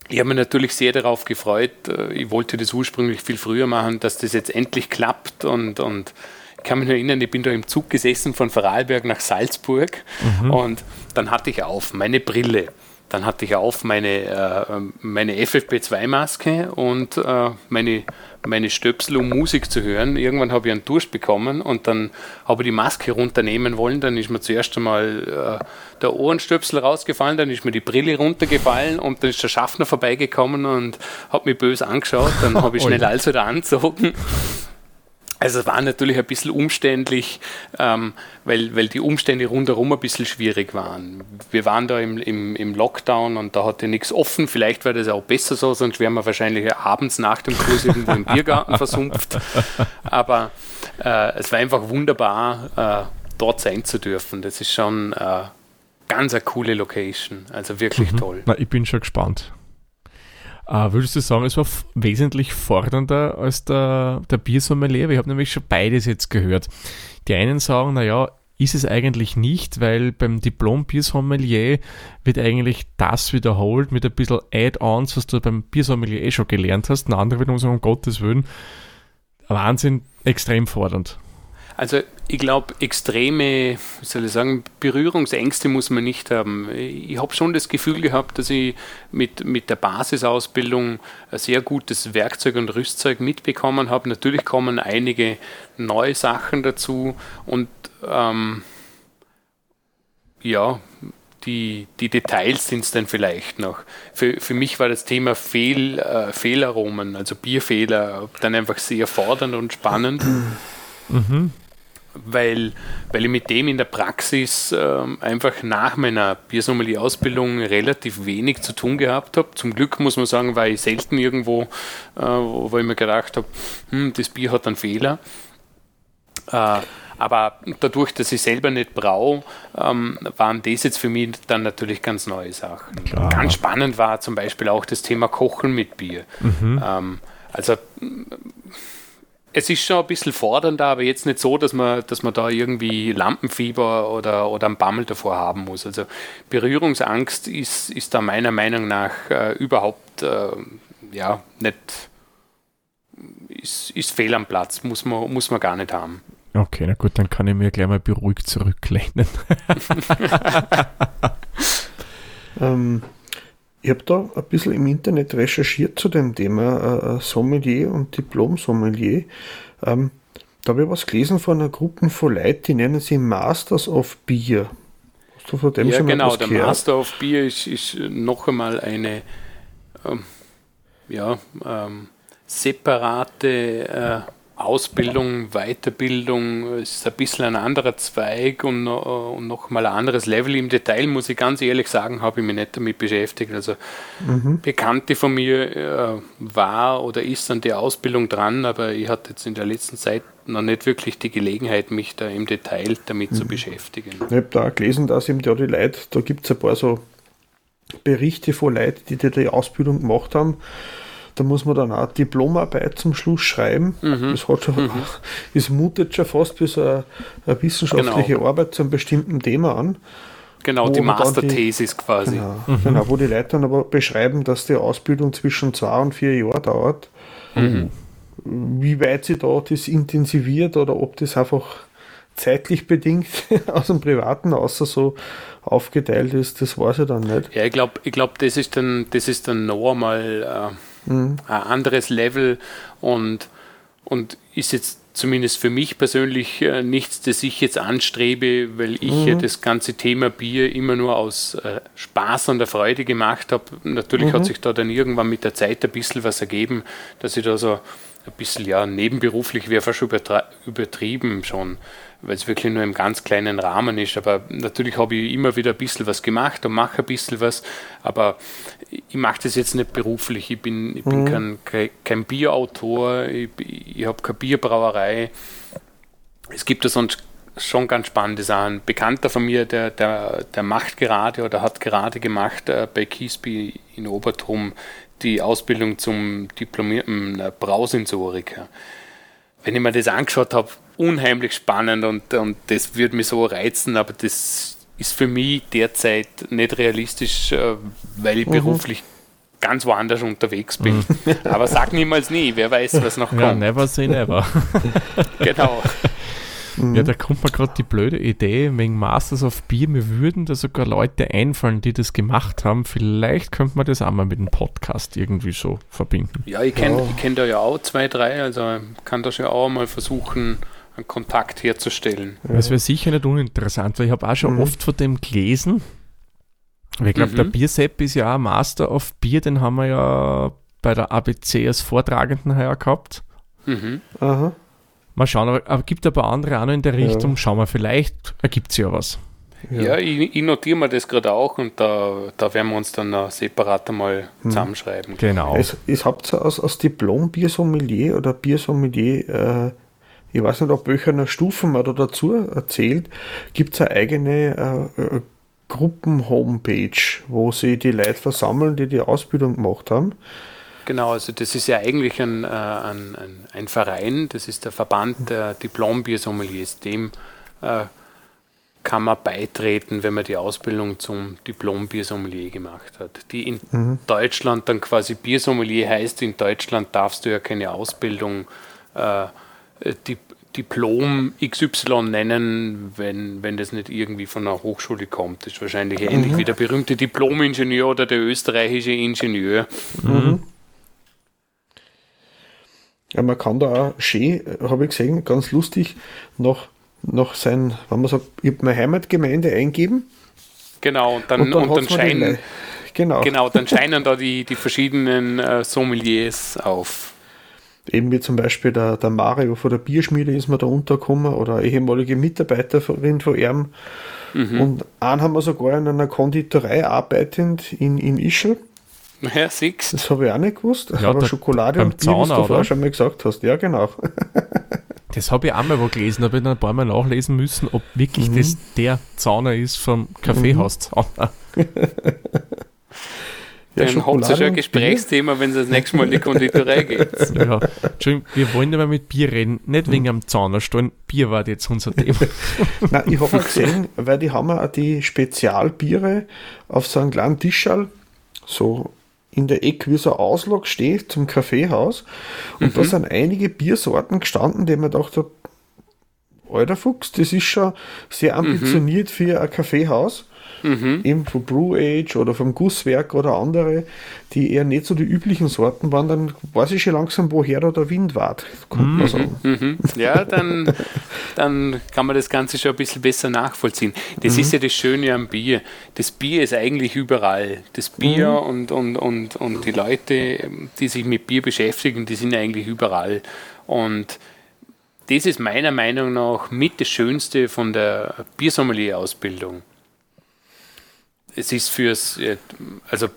ich habe mich natürlich sehr darauf gefreut. Äh, ich wollte das ursprünglich viel früher machen, dass das jetzt endlich klappt und, und ich kann mich erinnern, ich bin da im Zug gesessen von Vorarlberg nach Salzburg mhm. und dann hatte ich auf meine Brille. Dann hatte ich auf meine, äh, meine FFP2-Maske und äh, meine, meine Stöpsel, um Musik zu hören. Irgendwann habe ich einen Durst bekommen und dann habe ich die Maske runternehmen wollen. Dann ist mir zuerst einmal äh, der Ohrenstöpsel rausgefallen, dann ist mir die Brille runtergefallen und dann ist der Schaffner vorbeigekommen und hat mich böse angeschaut. Dann habe ich schnell alles wieder angezogen also es war natürlich ein bisschen umständlich, ähm, weil, weil die Umstände rundherum ein bisschen schwierig waren. Wir waren da im, im, im Lockdown und da hatte nichts offen. Vielleicht wäre das auch besser so, sonst wären wir wahrscheinlich abends nach dem Kurs irgendwo im Biergarten versumpft. Aber äh, es war einfach wunderbar, äh, dort sein zu dürfen. Das ist schon äh, ganz eine coole Location. Also wirklich mhm. toll. Na, ich bin schon gespannt. Äh, würdest du sagen, es war wesentlich fordernder als der, der Biersommelier? Ich habe nämlich schon beides jetzt gehört. Die einen sagen, naja, ist es eigentlich nicht, weil beim Diplom-Biersommelier wird eigentlich das wiederholt mit ein bisschen Add-ons, was du beim Biersommelier eh schon gelernt hast. Ein anderer wiederum sagen, um Gottes Willen, Wahnsinn, extrem fordernd. Also ich glaube, extreme, wie soll ich sagen, Berührungsängste muss man nicht haben. Ich habe schon das Gefühl gehabt, dass ich mit, mit der Basisausbildung ein sehr gutes Werkzeug und Rüstzeug mitbekommen habe. Natürlich kommen einige neue Sachen dazu und ähm, ja, die, die Details sind es dann vielleicht noch. Für, für mich war das Thema Fehl, äh, Fehlaromen, also Bierfehler, dann einfach sehr fordernd und spannend. Mhm weil, weil ich mit dem in der Praxis äh, einfach nach meiner Biersommelier-Ausbildung relativ wenig zu tun gehabt habe. Zum Glück muss man sagen, war ich selten irgendwo, äh, wo, ich mir gedacht habe, hm, das Bier hat einen Fehler. Äh, aber dadurch, dass ich selber nicht brauche, ähm, waren das jetzt für mich dann natürlich ganz neue Sachen. Klar. Ganz spannend war zum Beispiel auch das Thema Kochen mit Bier. Mhm. Ähm, also es ist schon ein bisschen fordernder, aber jetzt nicht so, dass man, dass man da irgendwie Lampenfieber oder, oder einen Bammel davor haben muss. Also Berührungsangst ist, ist da meiner Meinung nach äh, überhaupt äh, ja, nicht, ist, ist fehl am Platz, muss man, muss man gar nicht haben. Okay, na gut, dann kann ich mir gleich mal beruhigt zurücklehnen. ähm, ich habe da ein bisschen im Internet recherchiert zu dem Thema äh, Sommelier und Diplom-Sommelier. Ähm, da habe ich was gelesen von einer Gruppe von Leuten, die nennen sie Masters of Beer. Hast du von dem ja, schon genau, mal was der Master of Beer ist, ist noch einmal eine ähm, ja, ähm, separate äh, Ausbildung, Weiterbildung ist ein bisschen ein anderer Zweig und, und noch mal ein anderes Level. Im Detail muss ich ganz ehrlich sagen, habe ich mich nicht damit beschäftigt. Also mhm. Bekannte von mir äh, war oder ist an der Ausbildung dran, aber ich hatte jetzt in der letzten Zeit noch nicht wirklich die Gelegenheit, mich da im Detail damit mhm. zu beschäftigen. Ich habe da gelesen, dass eben da die Leute, da gibt es ein paar so Berichte von Leuten, die die Ausbildung gemacht haben da muss man dann auch Diplomarbeit zum Schluss schreiben. Mhm. Das hat schon, mhm. es mutet schon fast wie so eine, eine wissenschaftliche genau. Arbeit zu einem bestimmten Thema an. Genau, die Masterthesis quasi. Genau, mhm. genau, wo die Leute dann aber beschreiben, dass die Ausbildung zwischen zwei und vier Jahren dauert. Mhm. Wie weit sie da das intensiviert oder ob das einfach zeitlich bedingt aus dem Privaten außer so aufgeteilt ist, das weiß ich dann nicht. Ja, ich glaube, ich glaub, das ist dann, das ist dann noch einmal äh, mhm. ein anderes Level und, und ist jetzt zumindest für mich persönlich äh, nichts, das ich jetzt anstrebe, weil ich mhm. ja das ganze Thema Bier immer nur aus äh, Spaß und der Freude gemacht habe. Natürlich mhm. hat sich da dann irgendwann mit der Zeit ein bisschen was ergeben, dass ich da so ein bisschen, ja, nebenberuflich wäre fast übertrieben schon, weil es wirklich nur im ganz kleinen Rahmen ist. Aber natürlich habe ich immer wieder ein bisschen was gemacht und mache ein bisschen was, aber ich mache das jetzt nicht beruflich. Ich bin, ich bin mhm. kein, kein Bierautor, ich, ich habe keine Bierbrauerei. Es gibt da sonst schon ganz spannende Sachen. Ein Bekannter von mir, der, der, der macht gerade oder hat gerade gemacht äh, bei Kiesby in Obertrum die Ausbildung zum diplomierten äh, Brausensoriker. Wenn ich mir das angeschaut habe, unheimlich spannend und, und das würde mich so reizen, aber das ist für mich derzeit nicht realistisch, äh, weil ich mhm. beruflich ganz woanders unterwegs bin. Mhm. Aber sag niemals nie, wer weiß, was noch kommt. Ja, never say never. genau. Mhm. Ja, da kommt mir gerade die blöde Idee, wegen Masters of Beer, mir würden da sogar Leute einfallen, die das gemacht haben. Vielleicht könnte man das auch mal mit dem Podcast irgendwie so verbinden. Ja, ich kenne ja. kenn da ja auch zwei, drei, also kann das ja auch mal versuchen, einen Kontakt herzustellen. Das wäre sicher nicht uninteressant, weil ich habe auch schon mhm. oft von dem gelesen. Ich glaube, mhm. der Biersepp ist ja auch Master of Bier, den haben wir ja bei der ABC als Vortragenden her gehabt. Mhm. Aha. Mal schauen, aber, aber gibt ein paar andere auch noch in der Richtung. Ja. Schauen wir, vielleicht ergibt es ja was. Ja, ja ich, ich, notiere mir das gerade auch und da, da werden wir uns dann separat einmal hm. zusammenschreiben. Genau. Es, es habt ihr aus, aus Diplom-Biersommelier oder Biersommelier, äh, ich weiß nicht, ob welcher Stufen da dazu erzählt, gibt es eine eigene äh, äh, Gruppen-Homepage, wo sie die Leute versammeln, die die Ausbildung gemacht haben. Genau, also das ist ja eigentlich ein, äh, ein, ein, ein Verein, das ist der Verband der Diplom-Biersommeliers. Dem äh, kann man beitreten, wenn man die Ausbildung zum Diplom-Biersommelier gemacht hat. Die in mhm. Deutschland dann quasi Biersommelier heißt, in Deutschland darfst du ja keine Ausbildung äh, die, Diplom XY nennen, wenn, wenn das nicht irgendwie von einer Hochschule kommt. Das ist wahrscheinlich mhm. ähnlich wie der berühmte Diplom-Ingenieur oder der österreichische Ingenieur. Mhm. Ja, man kann da auch schön, habe ich gesehen, ganz lustig, noch, noch sein, wenn man sagt, ich habe meine Heimatgemeinde eingeben. Genau, und dann, und dann, und dann scheinen, genau. genau, dann scheinen da die, die verschiedenen äh, Sommeliers auf. Eben wie zum Beispiel der, der Mario von der Bierschmiede ist mir da untergekommen oder ehemalige Mitarbeiterin von ihm. Mhm. Und einen haben wir sogar in einer Konditorei arbeitend in, in Ischl. Ja, six. Das habe ich auch nicht gewusst. Ja, aber Schokolade und Bier, was du vorher schon mal gesagt hast. Ja, genau. das habe ich auch mal wo gelesen, habe ich dann ein paar Mal nachlesen müssen, ob wirklich mhm. das der Zauner ist vom Kaffeehauszauner. Mhm. Ja, Dann habt ihr schon ein Gesprächsthema, wenn es das nächste Mal in die Konditorei geht. Ja, Entschuldigung, wir wollen aber mit Bier reden, nicht wegen am Zaunerstollen. Bier war jetzt unser Thema. Nein, ich habe mal gesehen, weil die haben ja die Spezialbiere auf so einem kleinen Tischall, so in der Ecke wie so ein Auslag steht zum Kaffeehaus. Und mhm. da sind einige Biersorten gestanden, die man dachte, alter Fuchs, das ist schon sehr mhm. ambitioniert mhm. für ein Kaffeehaus. Mhm. Eben von Brew Age oder vom Gusswerk oder andere, die eher nicht so die üblichen Sorten waren, dann weiß ich schon langsam, woher da der Wind war, mhm. Mhm. Ja, dann, dann kann man das Ganze schon ein bisschen besser nachvollziehen. Das mhm. ist ja das Schöne am Bier. Das Bier ist eigentlich überall. Das Bier mhm. und, und, und, und die Leute, die sich mit Bier beschäftigen, die sind eigentlich überall. Und das ist meiner Meinung nach mit das Schönste von der Biersommelier-Ausbildung es ist fürs, äh, also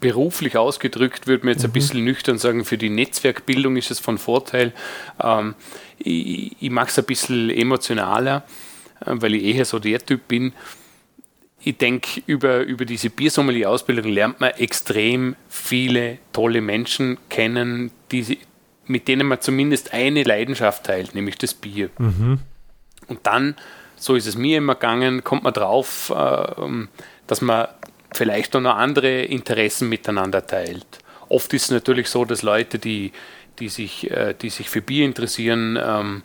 beruflich ausgedrückt, würde man jetzt mhm. ein bisschen nüchtern sagen, für die Netzwerkbildung ist es von Vorteil. Ähm, ich ich mache es ein bisschen emotionaler, äh, weil ich eher so der Typ bin. Ich denke, über, über diese Biersommelier-Ausbildung lernt man extrem viele tolle Menschen kennen, die, mit denen man zumindest eine Leidenschaft teilt, nämlich das Bier. Mhm. Und dann, so ist es mir immer gegangen, kommt man drauf, äh, dass man vielleicht auch noch andere Interessen miteinander teilt. Oft ist es natürlich so, dass Leute, die, die, sich, äh, die sich für Bier interessieren, ähm,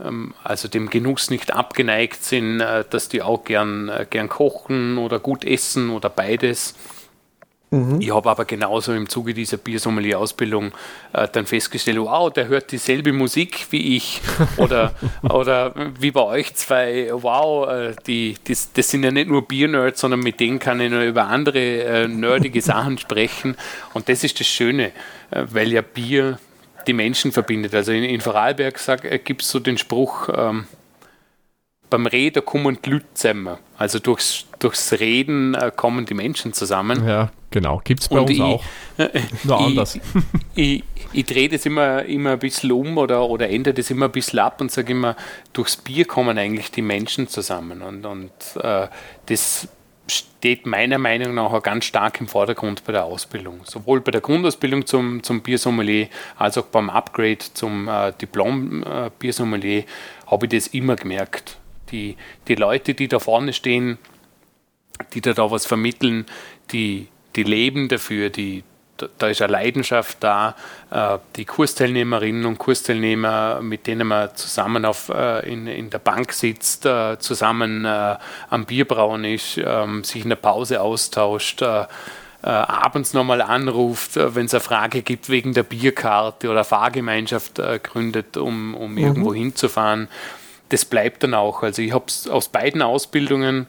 ähm, also dem Genuss nicht abgeneigt sind, äh, dass die auch gern, äh, gern kochen oder gut essen oder beides. Mhm. Ich habe aber genauso im Zuge dieser Biersommelier-Ausbildung äh, dann festgestellt, wow, der hört dieselbe Musik wie ich. Oder, oder wie bei euch zwei, wow, äh, die, das, das sind ja nicht nur Bier-Nerds, sondern mit denen kann ich nur über andere äh, nerdige Sachen sprechen. Und das ist das Schöne, äh, weil ja Bier die Menschen verbindet. Also in, in Vorarlberg gibt es so den Spruch, ähm, beim Reden kommen die Leute zusammen. Also durchs, durchs Reden äh, kommen die Menschen zusammen. Ja, genau. Gibt es bei Und uns ich, auch. Nur anders. Ich, ich, ich drehe das immer, immer ein bisschen um oder, oder ändere das immer ein bisschen ab und sage immer, durchs Bier kommen eigentlich die Menschen zusammen. Und, und äh, das steht meiner Meinung nach auch ganz stark im Vordergrund bei der Ausbildung. Sowohl bei der Grundausbildung zum, zum Biersommelier als auch beim Upgrade zum äh, Diplom-Biersommelier äh, habe ich das immer gemerkt. Die, die Leute, die da vorne stehen, die da, da was vermitteln, die, die leben dafür, die, da ist eine Leidenschaft da. Äh, die Kursteilnehmerinnen und Kursteilnehmer, mit denen man zusammen auf, äh, in, in der Bank sitzt, äh, zusammen am Bierbrauen ist, ähm, sich in der Pause austauscht, abends nochmal anruft, wenn es eine Frage gibt wegen der Bierkarte oder Fahrgemeinschaft gründet, um, um mhm. irgendwo hinzufahren. Das bleibt dann auch. Also ich habe es aus beiden Ausbildungen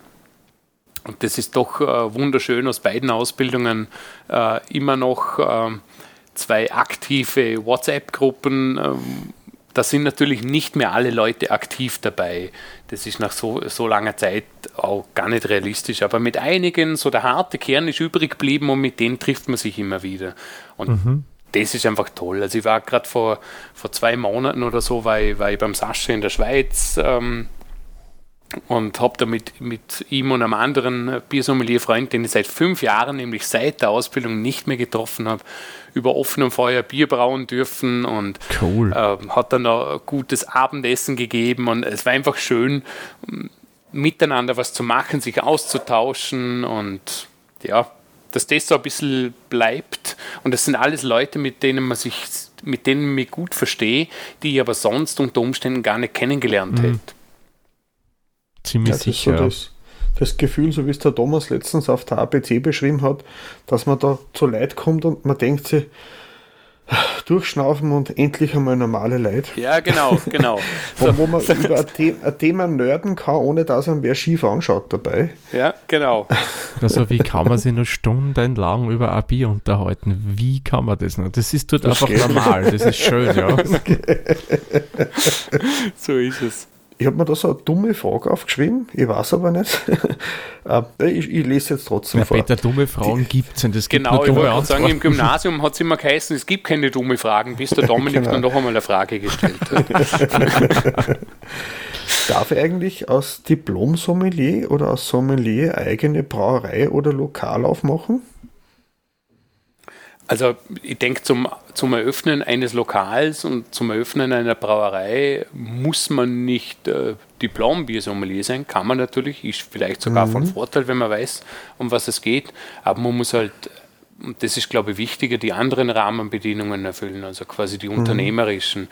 und das ist doch äh, wunderschön aus beiden Ausbildungen äh, immer noch äh, zwei aktive WhatsApp-Gruppen. Ähm, da sind natürlich nicht mehr alle Leute aktiv dabei. Das ist nach so, so langer Zeit auch gar nicht realistisch. Aber mit einigen, so der harte Kern ist übrig geblieben und mit denen trifft man sich immer wieder. Und mhm. das ist einfach toll. Also ich war gerade vor, vor zwei Monaten oder so, war ich, war ich beim Sascha in der Schweiz ähm, und habe da mit, mit ihm und einem anderen Biersommelier-Freund, den ich seit fünf Jahren, nämlich seit der Ausbildung nicht mehr getroffen habe, über offenem Feuer Bier brauen dürfen und cool. äh, hat dann noch ein gutes Abendessen gegeben und es war einfach schön, miteinander was zu machen, sich auszutauschen und ja, dass das so ein bisschen bleibt und das sind alles Leute, mit denen man sich, mit denen ich mich gut verstehe, die ich aber sonst unter Umständen gar nicht kennengelernt mhm. hätte. Ziemlich das sicher. So das, das, Gefühl, so wie es der Thomas letztens auf der ABC beschrieben hat, dass man da zu Leid kommt und man denkt sich, durchschnaufen und endlich einmal normale Leid. Ja, genau, genau. wo, wo man über ein, The ein, Thema nörden kann, ohne dass man wer schief anschaut dabei. Ja, genau. Also wie kann man sich nur stundenlang über ein Bier unterhalten? Wie kann man das noch? Das ist dort das einfach normal, das ist schön, ja. so ist es. Ich habe mir da so eine dumme Frage aufgeschrieben, ich weiß aber nicht. Äh, ich, ich, lese jetzt trotzdem ja, vor. Peter, dumme Fragen gibt es nicht. Genau, ich wollte sagen, im Gymnasium hat es immer geheißen, es gibt keine dumme Fragen, bis der Dominik genau. dann noch einmal eine Frage gestellt hat. Darf ich eigentlich aus Diplom-Sommelier oder aus Sommelier eigene Brauerei oder Lokal aufmachen? Also ich denke, zum, zum Eröffnen eines Lokals und zum Eröffnen einer Brauerei muss man nicht äh, Diplom-Biersommelier sein. Kann man natürlich, ist vielleicht sogar mhm. von Vorteil, wenn man weiß, um was es geht. Aber man muss halt, und das ist glaube ich wichtiger, die anderen Rahmenbedingungen erfüllen, also quasi die mhm. unternehmerischen,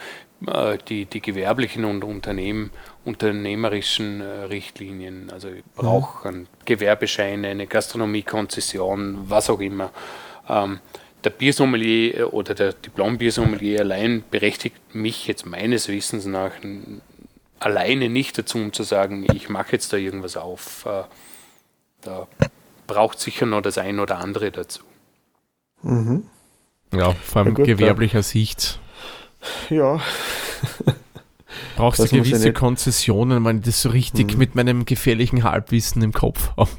äh, die, die gewerblichen und Unternehmen, unternehmerischen äh, Richtlinien. Also ich brauche einen Gewerbeschein, eine Gastronomiekonzession, was auch immer. Ähm, der Biersommelier äh, oder der Diplom-Biersommelier allein berechtigt mich jetzt meines Wissens nach alleine nicht dazu, um zu sagen, ich mache jetzt da irgendwas auf. Äh, da braucht sicher noch das ein oder andere dazu. Mhm. Ja, vor allem ja, gewerblicher ja. Sicht. Ja. Brauchst du gewisse Konzessionen, wenn ich das so richtig mhm. mit meinem gefährlichen Halbwissen im Kopf habe.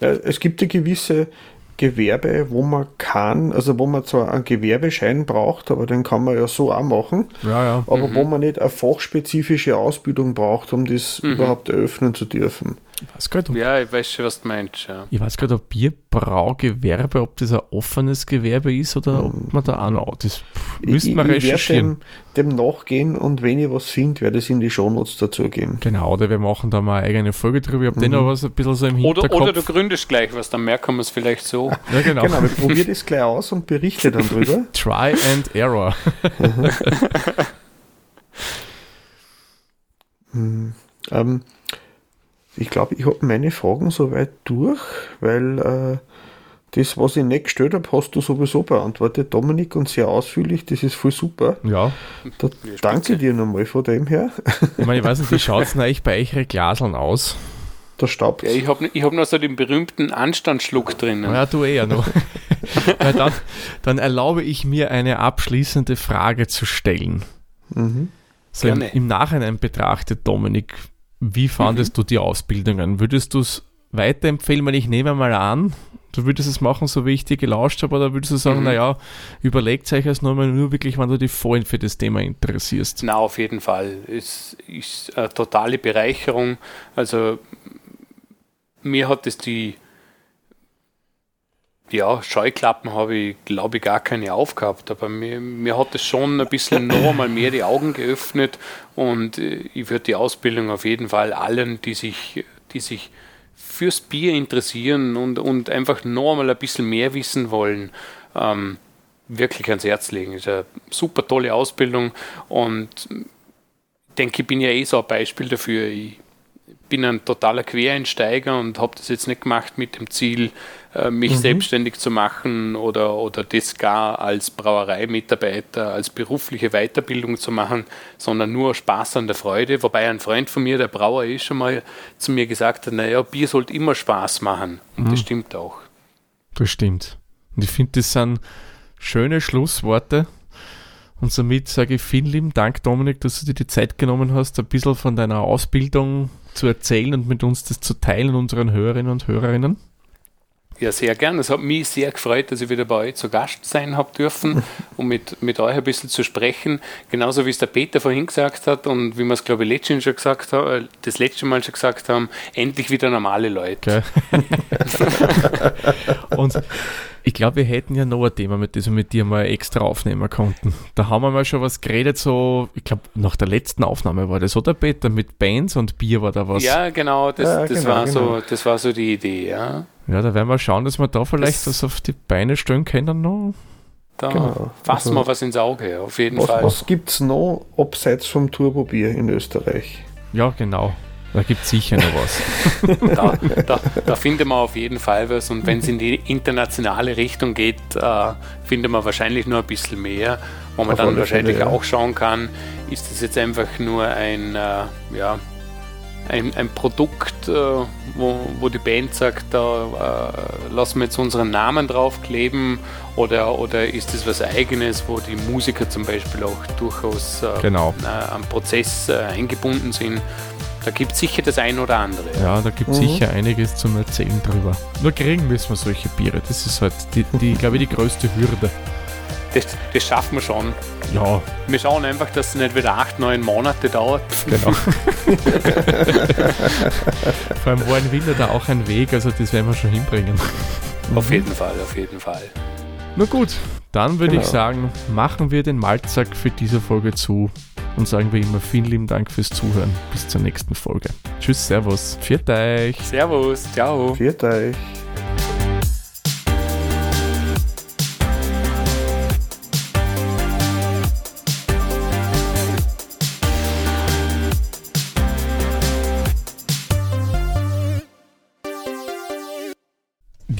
Ja, es gibt ja gewisse Gewerbe, wo man kann, also wo man zwar einen Gewerbeschein braucht, aber den kann man ja so auch machen, ja, ja. aber mhm. wo man nicht eine fachspezifische Ausbildung braucht, um das mhm. überhaupt eröffnen zu dürfen. Ich weiß grad, ob, ja, ich weiß schon, was du meinst. Ja. Ich weiß gerade, ob Bierbraugewerbe, ob das ein offenes Gewerbe ist oder hm. ob man da auch noch. Das müsste man ich, recherchieren. Dem, dem nachgehen und wenn ich was finde, werde ich es in die Shownotes dazugeben. Genau, oder wir machen da mal eine eigene Folge drüber. Ich habe mhm. den noch was ein bisschen so im Hinterkopf. Oder, oder du gründest gleich was, dann merken wir es vielleicht so. ja, genau. genau, wir probieren das gleich aus und berichte dann drüber. Try and Error. hm. ähm, ich glaube, ich habe meine Fragen soweit durch, weil äh, das, was ich nicht gestellt habe, hast du sowieso beantwortet, Dominik, und sehr ausführlich. Das ist voll super. Ja. Da danke dir nochmal von dem her. Ich meine, ich weiß nicht, wie schaut es eigentlich bei euch Glaseln aus? Der Staub. Ja, ich habe ich hab noch so den berühmten Anstandsschluck drin. Ja, du eher noch. dann, dann, erlaube ich mir eine abschließende Frage zu stellen. Mhm. So im, im, Nachhinein betrachtet, Dominik, wie fandest mhm. du die Ausbildungen? Würdest du es weiterempfehlen, wenn ich nehme mal an, du würdest es machen, so wie ich dir gelauscht habe, oder würdest du sagen, mhm. naja, überlegt euch es nochmal nur wirklich, wenn du dich vorhin für das Thema interessierst? Na, auf jeden Fall. Es ist eine totale Bereicherung. Also mir hat es die ja, Scheuklappen habe ich, glaube ich, gar keine aufgehabt, aber mir, mir hat es schon ein bisschen noch einmal mehr die Augen geöffnet und äh, ich würde die Ausbildung auf jeden Fall allen, die sich, die sich fürs Bier interessieren und, und einfach noch einmal ein bisschen mehr wissen wollen, ähm, wirklich ans Herz legen. Ist eine super tolle Ausbildung und ich denke, ich bin ja eh so ein Beispiel dafür. Ich bin ein totaler Quereinsteiger und habe das jetzt nicht gemacht mit dem Ziel, äh, mich mhm. selbstständig zu machen oder, oder das gar als Brauereimitarbeiter, als berufliche Weiterbildung zu machen, sondern nur Spaß an der Freude. Wobei ein Freund von mir, der Brauer ist, schon mal zu mir gesagt hat, naja, Bier sollte immer Spaß machen. Und mhm. das stimmt auch. Das stimmt. Und ich finde, das sind schöne Schlussworte. Und somit sage ich vielen lieben Dank, Dominik, dass du dir die Zeit genommen hast, ein bisschen von deiner Ausbildung zu erzählen und mit uns das zu teilen, unseren Hörerinnen und Hörerinnen. Ja, sehr gern. Es hat mich sehr gefreut, dass ich wieder bei euch zu Gast sein habe dürfen, um mit, mit euch ein bisschen zu sprechen. Genauso wie es der Peter vorhin gesagt hat und wie wir es, glaube ich, letztes schon gesagt haben, äh, das letzte Mal schon gesagt haben, endlich wieder normale Leute. Okay. und ich glaube, wir hätten ja noch ein Thema, mit dem wir mit dir mal extra aufnehmen konnten. Da haben wir mal schon was geredet, so, ich glaube, nach der letzten Aufnahme war das, oder Peter? Mit Bands und Bier war da was. Ja, genau, das, ja, das, genau, war, genau. So, das war so die Idee, ja. Ja, da werden wir schauen, dass wir da vielleicht das, was auf die Beine stellen können noch. Da genau. fassen also, wir was ins Auge, auf jeden was, Fall. Was gibt es noch abseits vom Turbobier in Österreich? Ja, genau. Da gibt es sicher noch was. da, da, da findet man auf jeden Fall was. Und wenn es in die internationale Richtung geht, äh, findet man wahrscheinlich nur ein bisschen mehr. Wo man auf dann wahrscheinlich Fälle, ja. auch schauen kann, ist das jetzt einfach nur ein, äh, ja, ein, ein Produkt, äh, wo, wo die Band sagt, da äh, lassen wir jetzt unseren Namen draufkleben oder, oder ist das was Eigenes, wo die Musiker zum Beispiel auch durchaus äh, genau. am Prozess äh, eingebunden sind. Da gibt es sicher das ein oder andere. Ja, da gibt es mhm. sicher einiges zum Erzählen drüber. Nur kriegen müssen wir solche Biere. Das ist halt, die, die glaube ich, die größte Hürde. Das, das schaffen wir schon. Ja. Wir schauen einfach, dass es nicht wieder acht, neun Monate dauert. Genau. Vor allem war ein Winter da auch ein Weg, also das werden wir schon hinbringen. Auf jeden Fall, auf jeden Fall. Na gut, dann würde genau. ich sagen, machen wir den Malzack für diese Folge zu und sagen wir immer vielen lieben Dank fürs Zuhören. Bis zur nächsten Folge. Tschüss, Servus. Viert euch. Servus. Ciao. Viert euch.